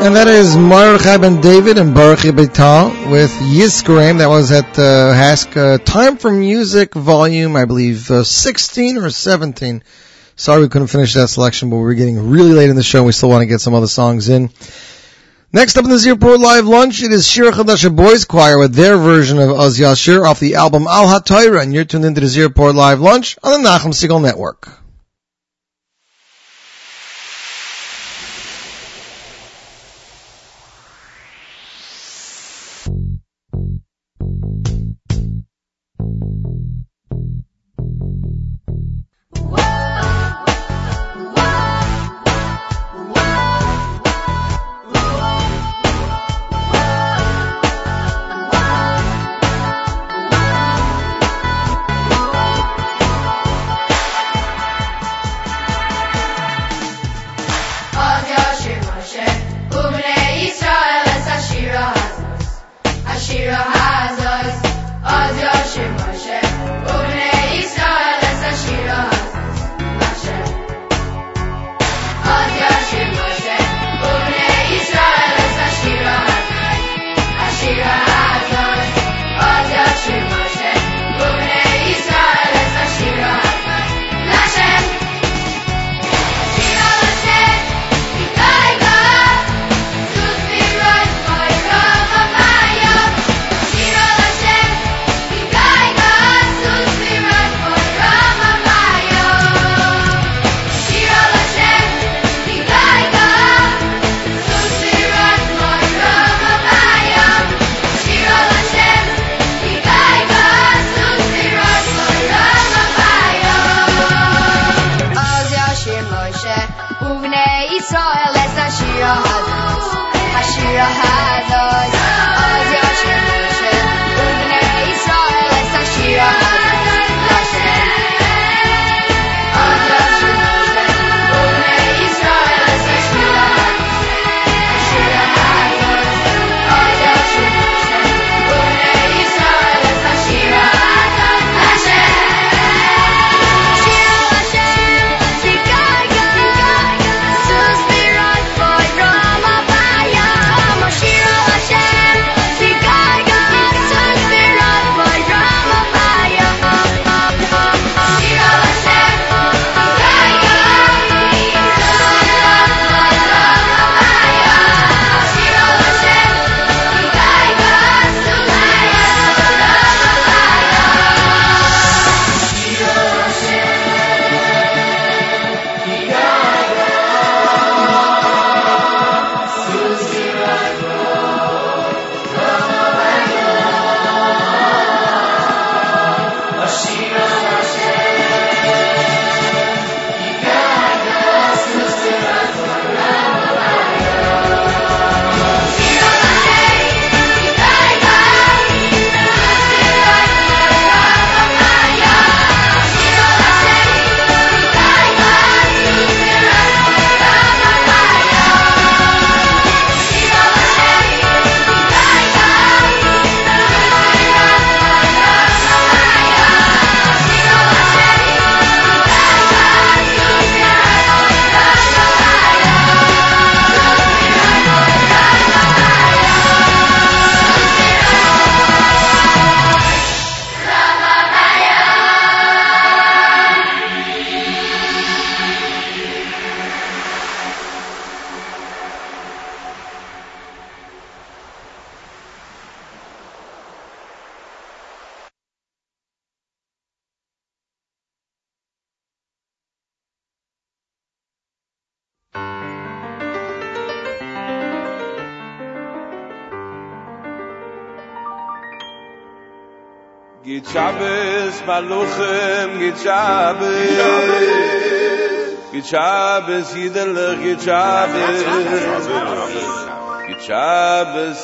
And that is Mordechai Ben David and Baruch Betal with Yiskraim. That was at uh, HASC uh, Time for Music volume, I believe, uh, 16 or 17. Sorry we couldn't finish that selection, but we were getting really late in the show and we still want to get some other songs in. Next up in the Z Report Live Lunch, it is Shir Chadasha Boys Choir with their version of Az Yashir off the album Al HaTorah, and you're tuned into the Z Report Live Lunch on the Nachum Segal Network.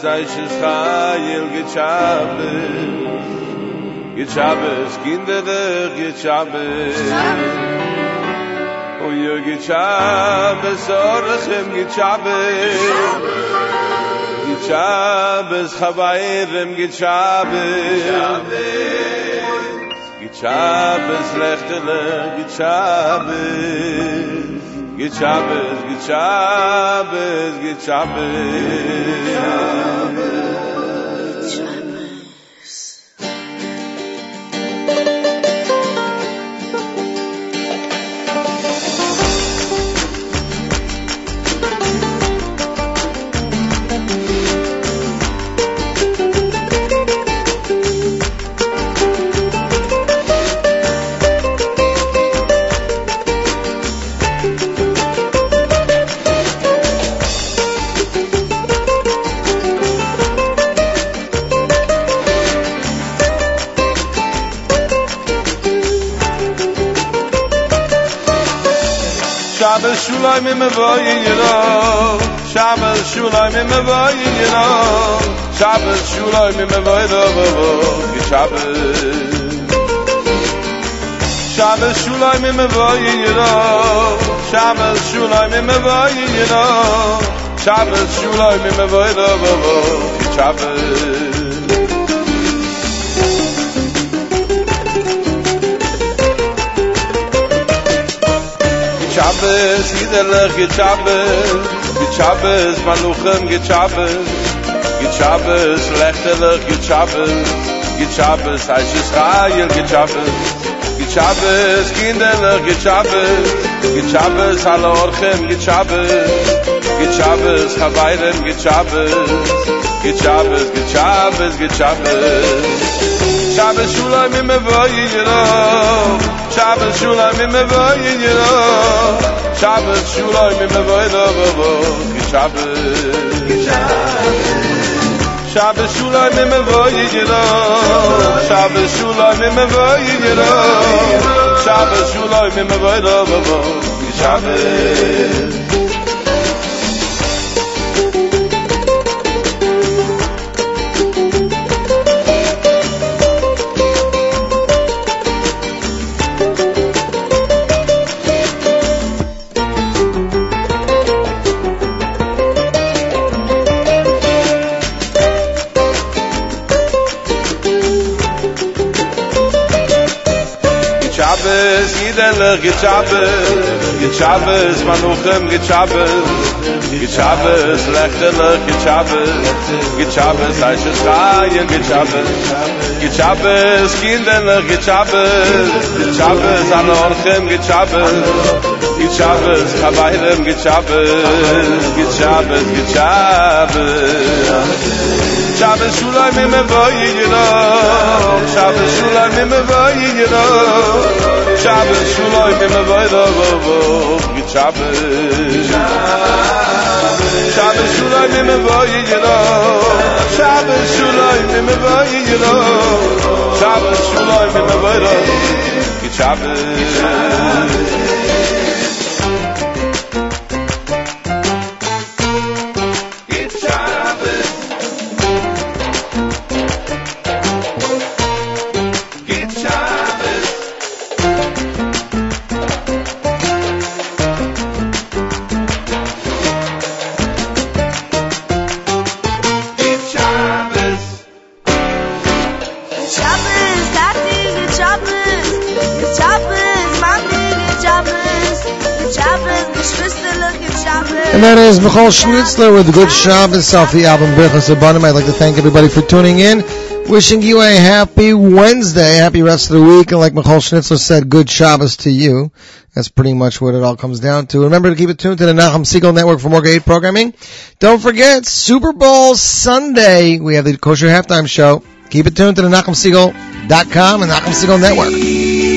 seich es heil gechabes gechabes kinder der gechabes o ye gechabes or khem gechabes gechabes khavairem gechabes lechtele gechabes Git Shabbos, Git Shabbos, Git Shabbos. shulay mi me vay yira shabel shulay mi me vay yira shabel shulay mi me vay da va va ge shabel shabel shulay mi me vay yira shabel shulay mi me vay yira shabel shulay mi me vay da va va ge shabel Shabbos, Yidelech, Git Shabbos, Git Shabbos, Manuchem, Git Shabbos, Git Shabbos, Lechtelech, Git Shabbos, Git Shabbos, Aishis Chayil, Git Shabbos, Git Shabbos, Kindelech, Git Shabbos, Git Shabbos, Halorchem, Git Shabbos, Git Shabbos, Chavairem, Git Shabbos, Git Shabbos, Git Shabbos, Git Shabbos, Shabbos Shulam im Avoyin Yiro Shabbos Shulam im Avoyin Yiro Shabbat shulay mi mevoy do vovo Ki Shabbat Shabbat shulay mi mevoy Shabbos Shabbat shulay mi mevoy Shabbos Shabbat shulay mi mevoy do vovo Ki Shabbat Kinder gechabes, gechabes manuchem gechabes, gechabes lechteler gechabes, gechabes eiche schreien gechabes, gechabes kinderler gechabes, gechabes anorchem gechabes, gechabes chabayrem gechabes, gechabes gechabes. شب شولای می می وای گرا شب شولای می می وای گرا شب شولای می می وای دا و و می چاب شب شولای می می وای گرا شب شولای می می وای گرا شب شولای می می وای دا Michoel Schnitzler with Good Shabbos off the album Birchas Abanim. I'd like to thank everybody for tuning in. Wishing you a happy Wednesday, happy rest of the week, and like Michoel Schnitzler said, good Shabbos to you. That's pretty much what it all comes down to. Remember to keep it tuned to the Nachum Segal Network for more great programming. Don't forget, Super Bowl Sunday, we have the Kosher Halftime Show. Keep it tuned to the NachumSegal.com and Nachum Segal Network.